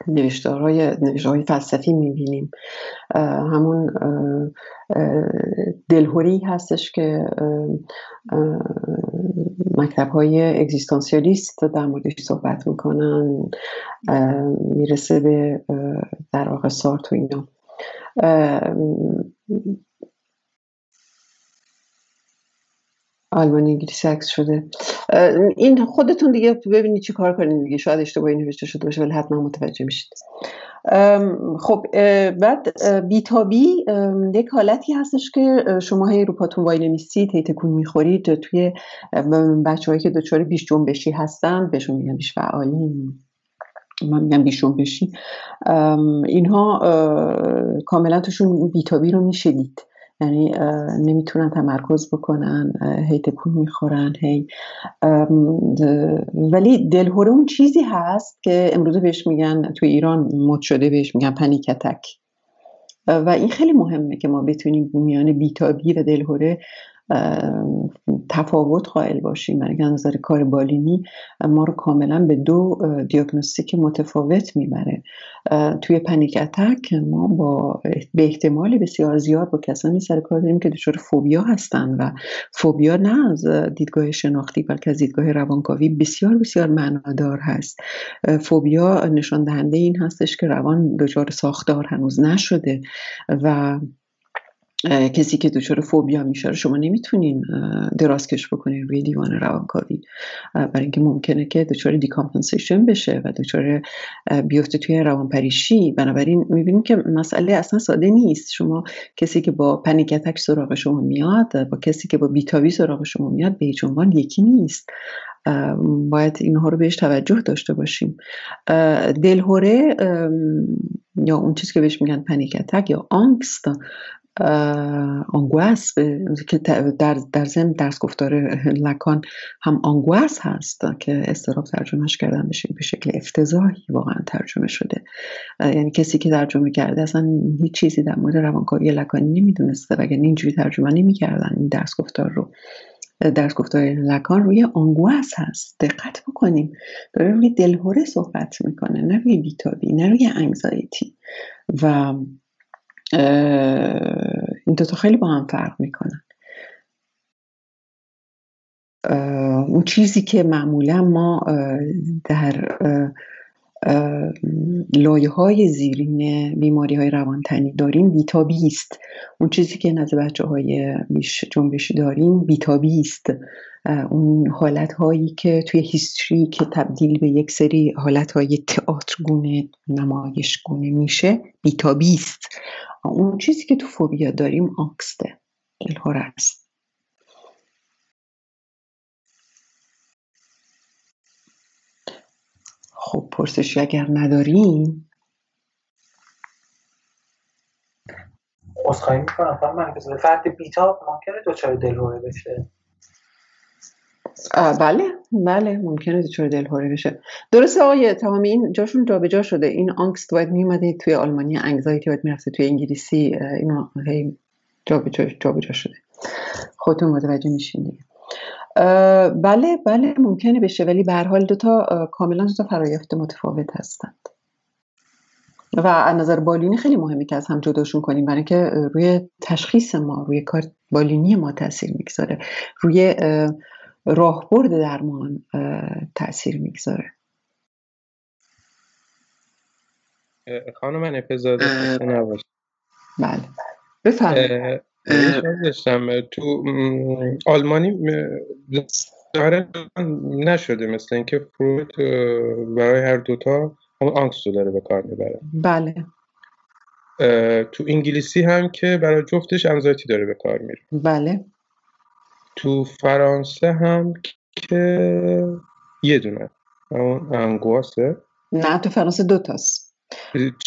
نوشتارهای های فلسفی می‌بینیم. همون دلهوری هستش که مکتب های اگزیستانسیالیست در موردش صحبت می‌کنن می‌رسه به در واقع سارت و اینا. آلمانی انگلیسی عکس شده. این خودتون دیگه ببینید چی کار کنید دیگه. شاید اشتباهی نوشته شده باشه ولی حتما متوجه میشید. خب بعد بیتابی یک حالتی هستش که شما هی رو پاتون وای نمیستید هی تکون می‌خورید توی بچه هایی که دچار بیش جنبشی هستن بهشون میگن بیش فعالی من میگم بیش جنبشی اینها کاملا توشون بیتابی رو می‌شدید یعنی نمی‌تونن تمرکز بکنن هی تکون می‌خورن هی ولی دلهوره اون چیزی هست که امروز بهش میگن تو ایران مد شده بهش میگن پنیکتک و این خیلی مهمه که ما بتونیم میان بیتابی و دلهوره تفاوت قائل باشیم. من نظر کار بالینی ما رو کاملا به دو دیاگنوستیک متفاوت می‌بره. توی panic attack ما با به احتمال بسیار زیاد با کسانی سر کار داریم که دچار فوبیا هستن و فوبیا نه از دیدگاه شناختی بلکه از دیدگاه روانکاوی بسیار بسیار معنادار هست. فوبیا نشان دهنده این هستش که روان دچار ساختار هنوز نشده و کسی که دچار فوبیا میشه شما نمی‌تونین درازکش بکنین روی دیوان روانکاوی. برای اینکه ممکنه که دچار decompensation بشه و دچار بیفته توی روانپریشی. بنابراین می‌بینیم که مسئله اصلا ساده نیست. شما کسی که با panic attack سراغ شما میاد با کسی که با بی‌تابی سراغ شما میاد به هیچ عنوان یکی نیست. باید اینها رو بهش توجه داشته باشیم. دلهوره یا اون چیزی که بهش میگن panic attack یا Angst angoisse که در, در ضمن درس گفتار لکان هم آنگواس هست که استراب ترجمهش کردن به شکل افتضاحی واقعا ترجمه شده. یعنی کسی که ترجمه کرده اصلا هیچ چیزی در مورد روانکاوی لکانی نمی‌دونسته وگرنه اینجوری ترجمه نمی‌کردن این درس گفتار رو درس گفتار لکان روی آنگواس هست. دقت بکنیم. داره روی دلهوره صحبت می‌کنه نه روی بیتابی نه روی انگزایتی و این دوتا خیلی با هم فرق می‌کنن. اون چیزی که معمولا ما در لایه های زیرین بیماری های روانتنی داریم. بیتابی است. اون چیزی که نزد بچه های جنبشی داریم بیتابی است. اون حالت هایی که توی هیستری که تبدیل به یک سری حالت های تئاتر گونه نمایش گونه میشه بیتابی است. اون چیزی که تو فوبیا داریم آنکسته دلهوره است. خب پرسشی اگر نداریم اصخایی می‌کنم خانم من فرد بیتاب ممکنه دچار دلهوره بشه؟ بله بله ممکنه دچار دلهوره بشه. درسته آقای تمام این جاشون جابجا شده. این آنکست باید میومده توی آلمانی انگزایتی باید می‌رفته توی انگلیسی اینا هی جابجا جابجا شده. خودتون متوجه میشین دیگه. بله بله ممکنه بشه. ولی به هر حال دو تا کاملا دو تا فرایافت متفاوت هستند. و از نظر بالینی خیلی مهمه که از هم جداشون کنیم برای اینکه روی تشخیص ما روی کار بالینی ما تاثیر می‌گذاره. روی راهبرد درمان تاثیر می‌گذاره. خانم من اپیزود بله بفرمایید. داشتم تو آلمانی نشده مثل اینکه فروید برای هر دوتا اون آنکس رو داره به کار می‌بره. بله. تو انگلیسی هم که برای جفتش انزایتی داره به کار میره. بله. تو فرانسه هم که یه دونه. اون انگواسه. نه تو فرانسه دوتاست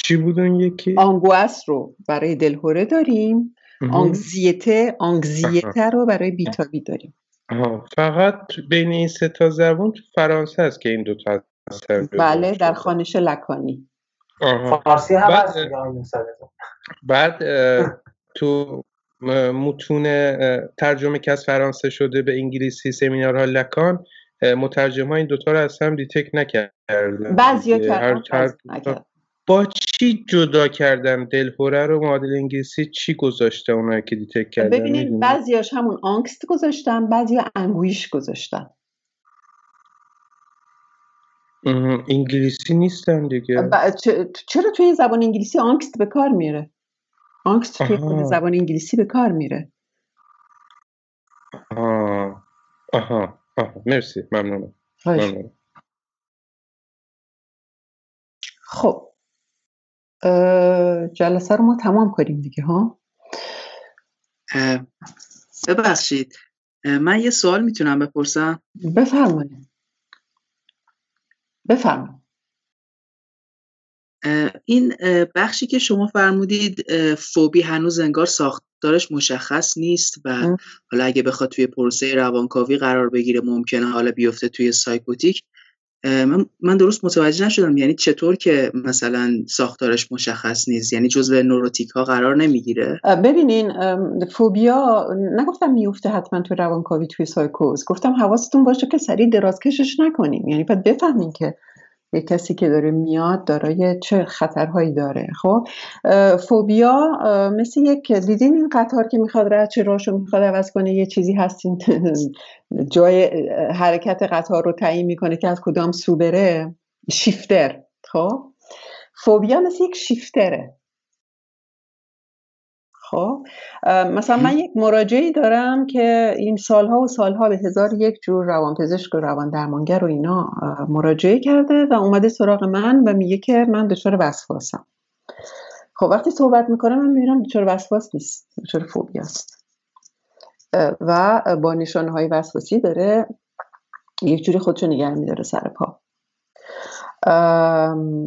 چی بود اون یکی؟ آنگواس رو برای دلهوره داریم. آنگزیته آنگزیته رو برای بیتابی داریم. آها. فقط بین این سه تا زبون تو فرانسه هست که این دو تا بله در خانش لکانی. فارسی هم بعد, بعد تو متون ترجمه که از فرانسه شده به انگلیسی سمینارها لکان مترجم ها این دوتا رو از هم detect نکردن بعضی کردن با چی جدا کردن دلهوره رو؟ معادل انگلیسی چی گذاشته اونایی که detect کردن؟ ببینید بعضیاش همون Angst گذاشتن بعضی anguish گذاشتن. انگلیسی نیستن دیگه. چرا توی زبان انگلیسی Angst به کار میره؟ آنکست توی زبان انگلیسی به کار میره. آها آها آها مرسی ممنونم. ممنونم. خب. جلسه رو ما تمام کنیم دیگه ها؟ ببخشید. من یه سوال می‌تونم بپرسم؟ بفرمایید. بفرمایید. این بخشی که شما فرمودید فوبی هنوز انگار ساختارش مشخص نیست و حالا اگه بخواد توی پروسه روانکاوی قرار بگیره ممکنه حالا بیفته توی psychotic. من درست متوجه نشدم. یعنی چطور که مثلا ساختارش مشخص نیست؟ یعنی جزء neurotic ها قرار نمی‌گیره؟ ببینین فوبیا نگفتم میفته حتما تو روانکاوی توی سایکوز. گفتم حواستون باشه که سریع درازکشش نکنیم. یعنی باید بفهمین که یک کسی که داره میاد دارای چه خطرهایی داره. خب فوبیا مثل یک دیدین این قطار که می‌خواد رد چه راشو می‌خواد عوض کنه؟ یه چیزی هستین. جای حرکت قطار رو تعیین می‌کنه که از کدام سو بره؟ شیفتر. خب فوبیا مثل یک شیفتره. خب مثلا من یک مراجعی دارم که این سالها و سالها به هزار یک جور روانپزشک و روان درمانگر و اینا مراجعه کرده و اومده سراغ من و میگه که من دچار وسواسم. خب وقتی صحبت می‌کنم من می‌بینم دچار وسواس نیست دچار فوبیاست و با نشانه های وسواسی داره یک جوری خودشو نگه میداره سر پا.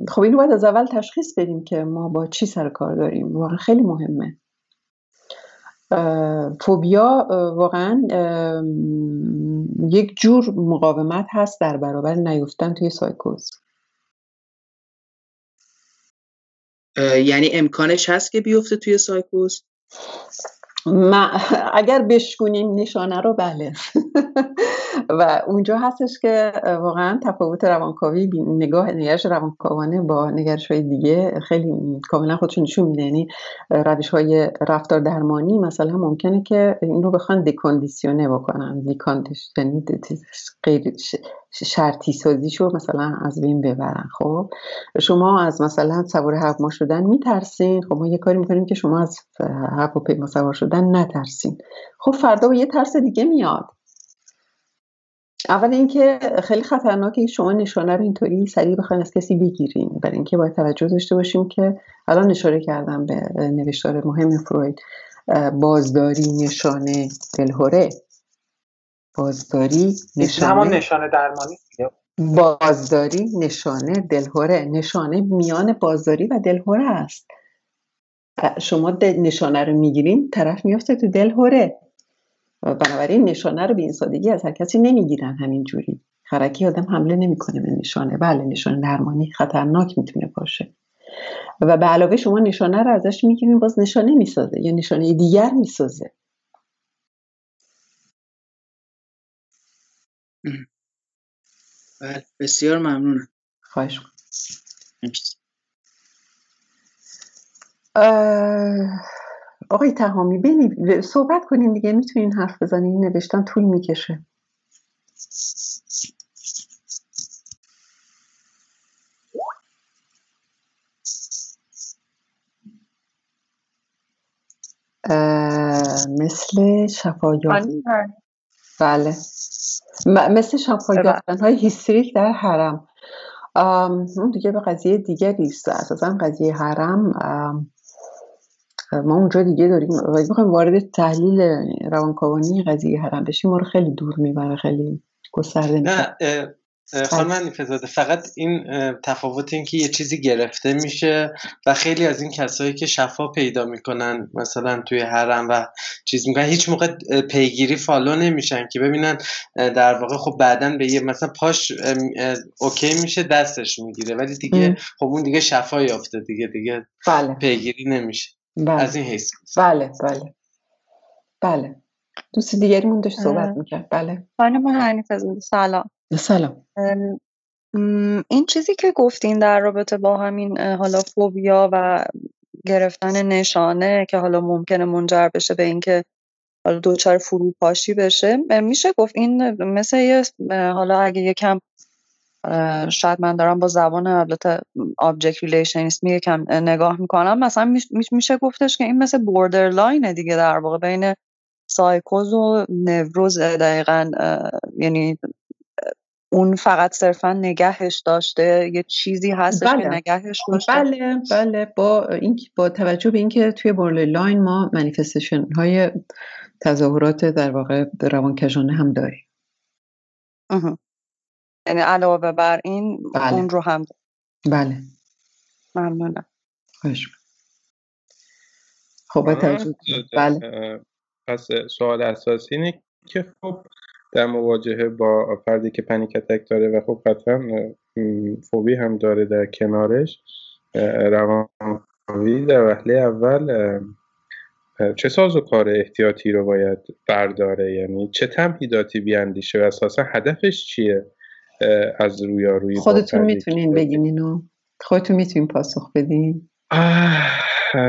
خب اینو باید از اول تشخیص بدیم که ما با چی سر کار داریم. واقعا خیلی مهمه. فوبیا واقعا یک جور مقاومت هست در برابر نیفتن توی سایکوز. یعنی امکانش هست که بیفته توی سایکوز؟ اگر بشکنیم نشانه رو بله. و اونجا هستش که واقعا تفاوت روانکاوی نگاه نگرش روانکاوانه با نگرش های دیگه خیلی کاملا خودشون نشون میده. یعنی روش های رفتار درمانی مثلا ممکنه که این رو بخوان دکاندیسیونه بکنن. دیکاندیش یعنی شرطی سازیشو مثلا از بین ببرن خب؟ شما از مثلا سوار هواپیما شدن میترسین؟ خب ما یه کاری می‌کنیم که شما از هواپیما سوار شدن نترسین. خب فردا با یه ترس دیگه میاد. اول اینکه خیلی خطرناکه شما نشانه رو اینطوری سریع بخواین از کسی بگیرین. برای اینکه باید توجه داشته باشیم که الان اشاره کردم به نوشتار مهم فروید بازداری نشانه دلهوره. بازداری نشانه همون نشانه درمانی. بازداری نشانه دلهوره. نشانه میان بازداری و دلهوره است. شما نشانه رو می‌گیرین طرف میفته تو دلهوره. بنابراین نشانه رو به این سادگی از هر کسی نمی‌گیرن همین جوری خرکی آدم حمله نمی‌کنه به نشانه. بله نشانه درمانی خطرناک می‌تونه باشه. و به علاوه شما نشانه رو ازش می‌گیرین باز نشانه می‌سازه. یا نشانه دیگر می‌سازه. بله بسیار ممنونم. خواهش آقای تهامی بینی صحبت کنیم دیگه می‌تونین حرف بزنین؟ نوشتن طول می‌کشه. مثل شفایافت بله. مثل شفایافتن های هیستریک در حرم. اون دیگه به قضیه دیگری است اساسا قضیه حرم ما اونجا دیگه داریم. ولی بخوایم وارد تحلیل روانکاوانی قضیه حرم بشیم. ما رو خیلی دور می‌بره خیلی گسترده نه خانم فزاده فقط این تفاوت این که یه چیزی گرفته میشه و خیلی از این کسایی که شفا پیدا می‌کنن مثلا توی حرم و چیز می‌کنن هیچ موقع پیگیری follow نمیشن که ببینن در واقع خب بعدا به یه مثلا پاش OK میشه دستش می‌گیره ولی دیگه خب اون دیگه شفا یافته دیگه دیگه بله. پیگیری نمیشه. بله. از این حیث. بله بله. بله. دوست دیگری داشت صحبت می‌کرد. بله. خانم حنیف سلام. سلام. این چیزی که گفتین در رابطه با همین حالا فوبیا و گرفتن نشانه که حالا ممکنه منجر بشه به اینکه حالا دچار فروپاشی بشه میشه گفت این مثل یه حالا اگه یکم شاید من دارم با زبان البته object relationism یکم نگاه می‌کنم مثلا میشه گفتش که این مثل borderline ه دیگه در واقع بین سایکوز و نوروز دقیقا یعنی اون فقط صرفا نگهش داشته یه چیزی هستش بله. که نگهش داشته. بله بله. با این با توجه به اینکه توی line ما manifestation های تظاهرات در واقع روان‌پریشانه هم داریم. یعنی علاوه بر این بله. اون رو هم بله. ممنونم. خواهش خب بله. پس سوال اساسی اینه که خب در مواجهه با فردی که panic attack داره و خب قطعا فوبی هم داره در کنارش روانکاوی در وهله اول چه ساز و کار احتیاطی رو باید برداره؟ یعنی چه تمهیداتی بیاندیشه و اساسا هدفش چیه از رویارویی خودتون می‌تونین بگین اینو. خودتون می‌تونین پاسخ بدین.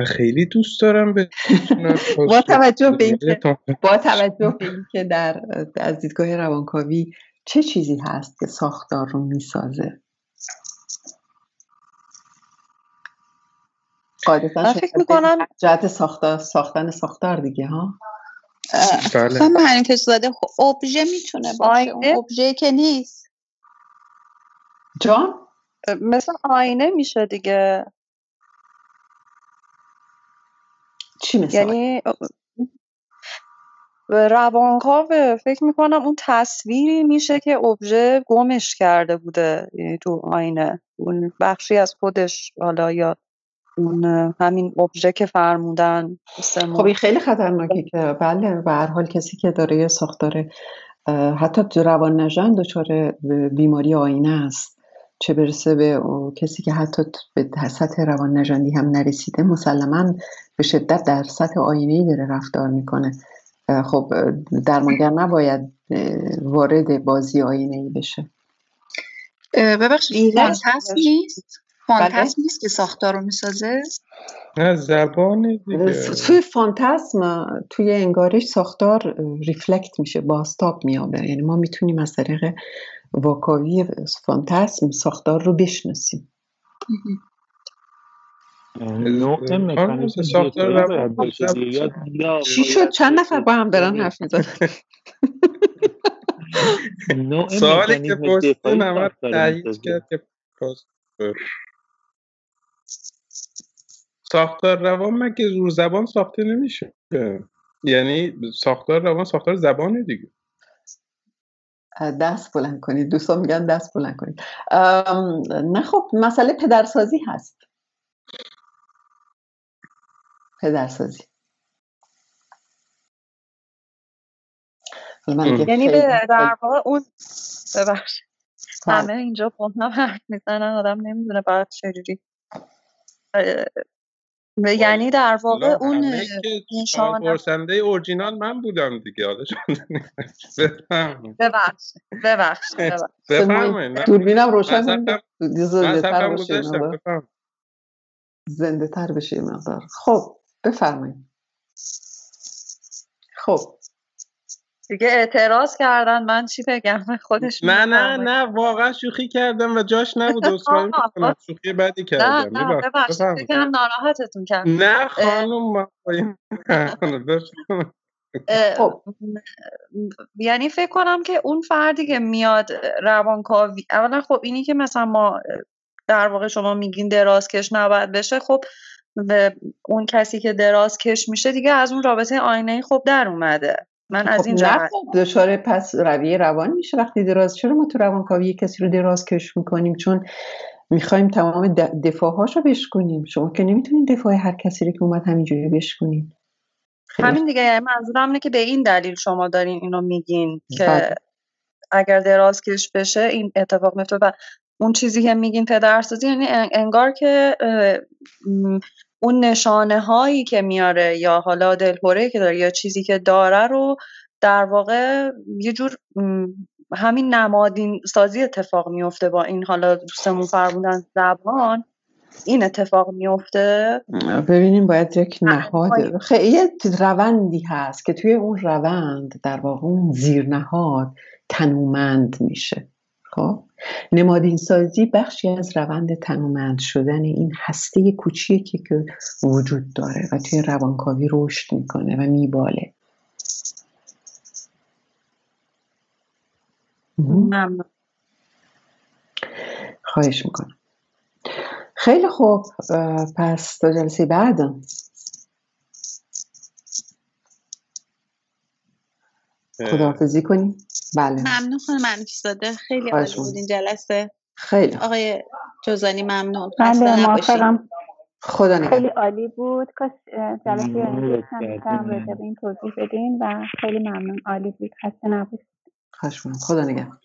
خیلی دوست دارم به با توجه به اینکه با توجه به اینکه در از دیدگاه روانکاوی چه چیزی هست که ساختار رو می‌سازه؟ من فکر می‌کنم جهت ساختن ساختار دیگه ها؟ بله. من که زاده خب ابژه می‌تونه باشه. اون ابژه که نیست. جان؟ مثل آینه میشه دیگه. چی مثل یعنی روانکاو فکر می‌کنم اون تصویری میشه که ابژه گمش کرده بوده یعنی تو آینه. اون بخشی از خودش حالا یا اون همین ابژه که فرمودن خب این خیلی خطرناکه که بله به هر حال کسی که داره یه ساختار حتی روان نژن دچار بیماری آینه است. چه برسه به کسی که حتی به سطح روان نژندی هم نرسیده مسلما به شدت در سطح آینه داره رفتار می‌کنه. خب درمانگر نباید وارد بازی آینه ای بشه ببخشید فانتزم نیست؟ فانتزم بله. نیست که ساختار رو می‌سازه؟ نه زبان دیگه. توی فانتزم توی انگارش ساختار ریفلکت میشه باستاب میابه یعنی ما می‌تونیم از طریق واکاوی فانتزم ساختار رو بشناسیم. نوع مکانیزم ساختار چی شد؟ چند نفر با هم دارن حرف می‌زنن سوالی که پرسیدن همه تایید کرد که ساختار روان مگه زور زبان ساخته نمیشه؟ یعنی ساختار روان ساختار زبانه دیگه. دست بلند کنید. دوستان میگن دست بلند کنید. نه خب مسئله پدرسازی هست. پدرسازی. یعنی به در واقع اون ببخش. همه اینجا با هم حرف می‌زنن آدم نمی‌دونه باید چجوری. یعنی در واقع اون نشان پرسنده اورجینال من بودم دیگه حالا ببخش ببخش بفرمایید. دوربینم روشن زنده تر بشه مقدار. خب. بفرمایید. خب. دیگه اعتراض کردن من چی بگم؟ خودش نه نه نه واقعا شوخی کردم و جاش نبود اصلا شوخی بدی کردم. نه نه ناراحتتون کردم نه خانم خب. یعنی فکر کنم که اون فردی که میاد روانکاوی اولا خب اینی که مثلا ما در واقع شما میگین درازکش نباید بشه خب اون کسی که درازکش میشه دیگه از اون رابطه آینه خب در اومده. من از خب این جهت دچار پس رویه روان میشه وقتی دراز. چرا ما تو روانکاوی کسی رو دراز کش می‌کنیم؟ چون می‌خوایم تمام دفاعهاش رو بشکنیم. شما که نمی‌تونید دفاع هر کسی رو که اومد همینجوری بشکنیم همین دیگه یعنی منظورم اینه که به این دلیل شما دارین اینو میگین که بله. اگر دراز کش بشه این اتفاق میفته و اون چیزی که میگین پدرسازی یعنی انگار که اون نشانه هایی که میاره یا حالا دلهوره که داره یا چیزی که داره رو در واقع یه جور همین نمادین سازی اتفاق میفته با این حالا دوستمون فرمودن زبان این اتفاق میفته ببینیم باید یک نهاد خیلی. روندی هست که توی اون روند در واقع اون زیر نهاد تنومند میشه. خب نمادین سازی بخشی از روند تنومند شدن این هسته کوچیکی که وجود داره و توی روانکاوی رشد می‌کنه و میباله. خواهش می‌کنم. خیلی خوب. پس تا جلسه بعد. خداحافظی کنیم بله. ممنون خانم زاده خیلی عالی بود این جلسه. خیلی. آقای جوزانی ممنون. بله موافقم خدا خیلی نگهدار عالی بود. کاش جلسه هم راجع به این توضیح بدین و خیلی ممنون. عالی بود. خسته نباشید خواهش می‌کنم. خدا نگهدار.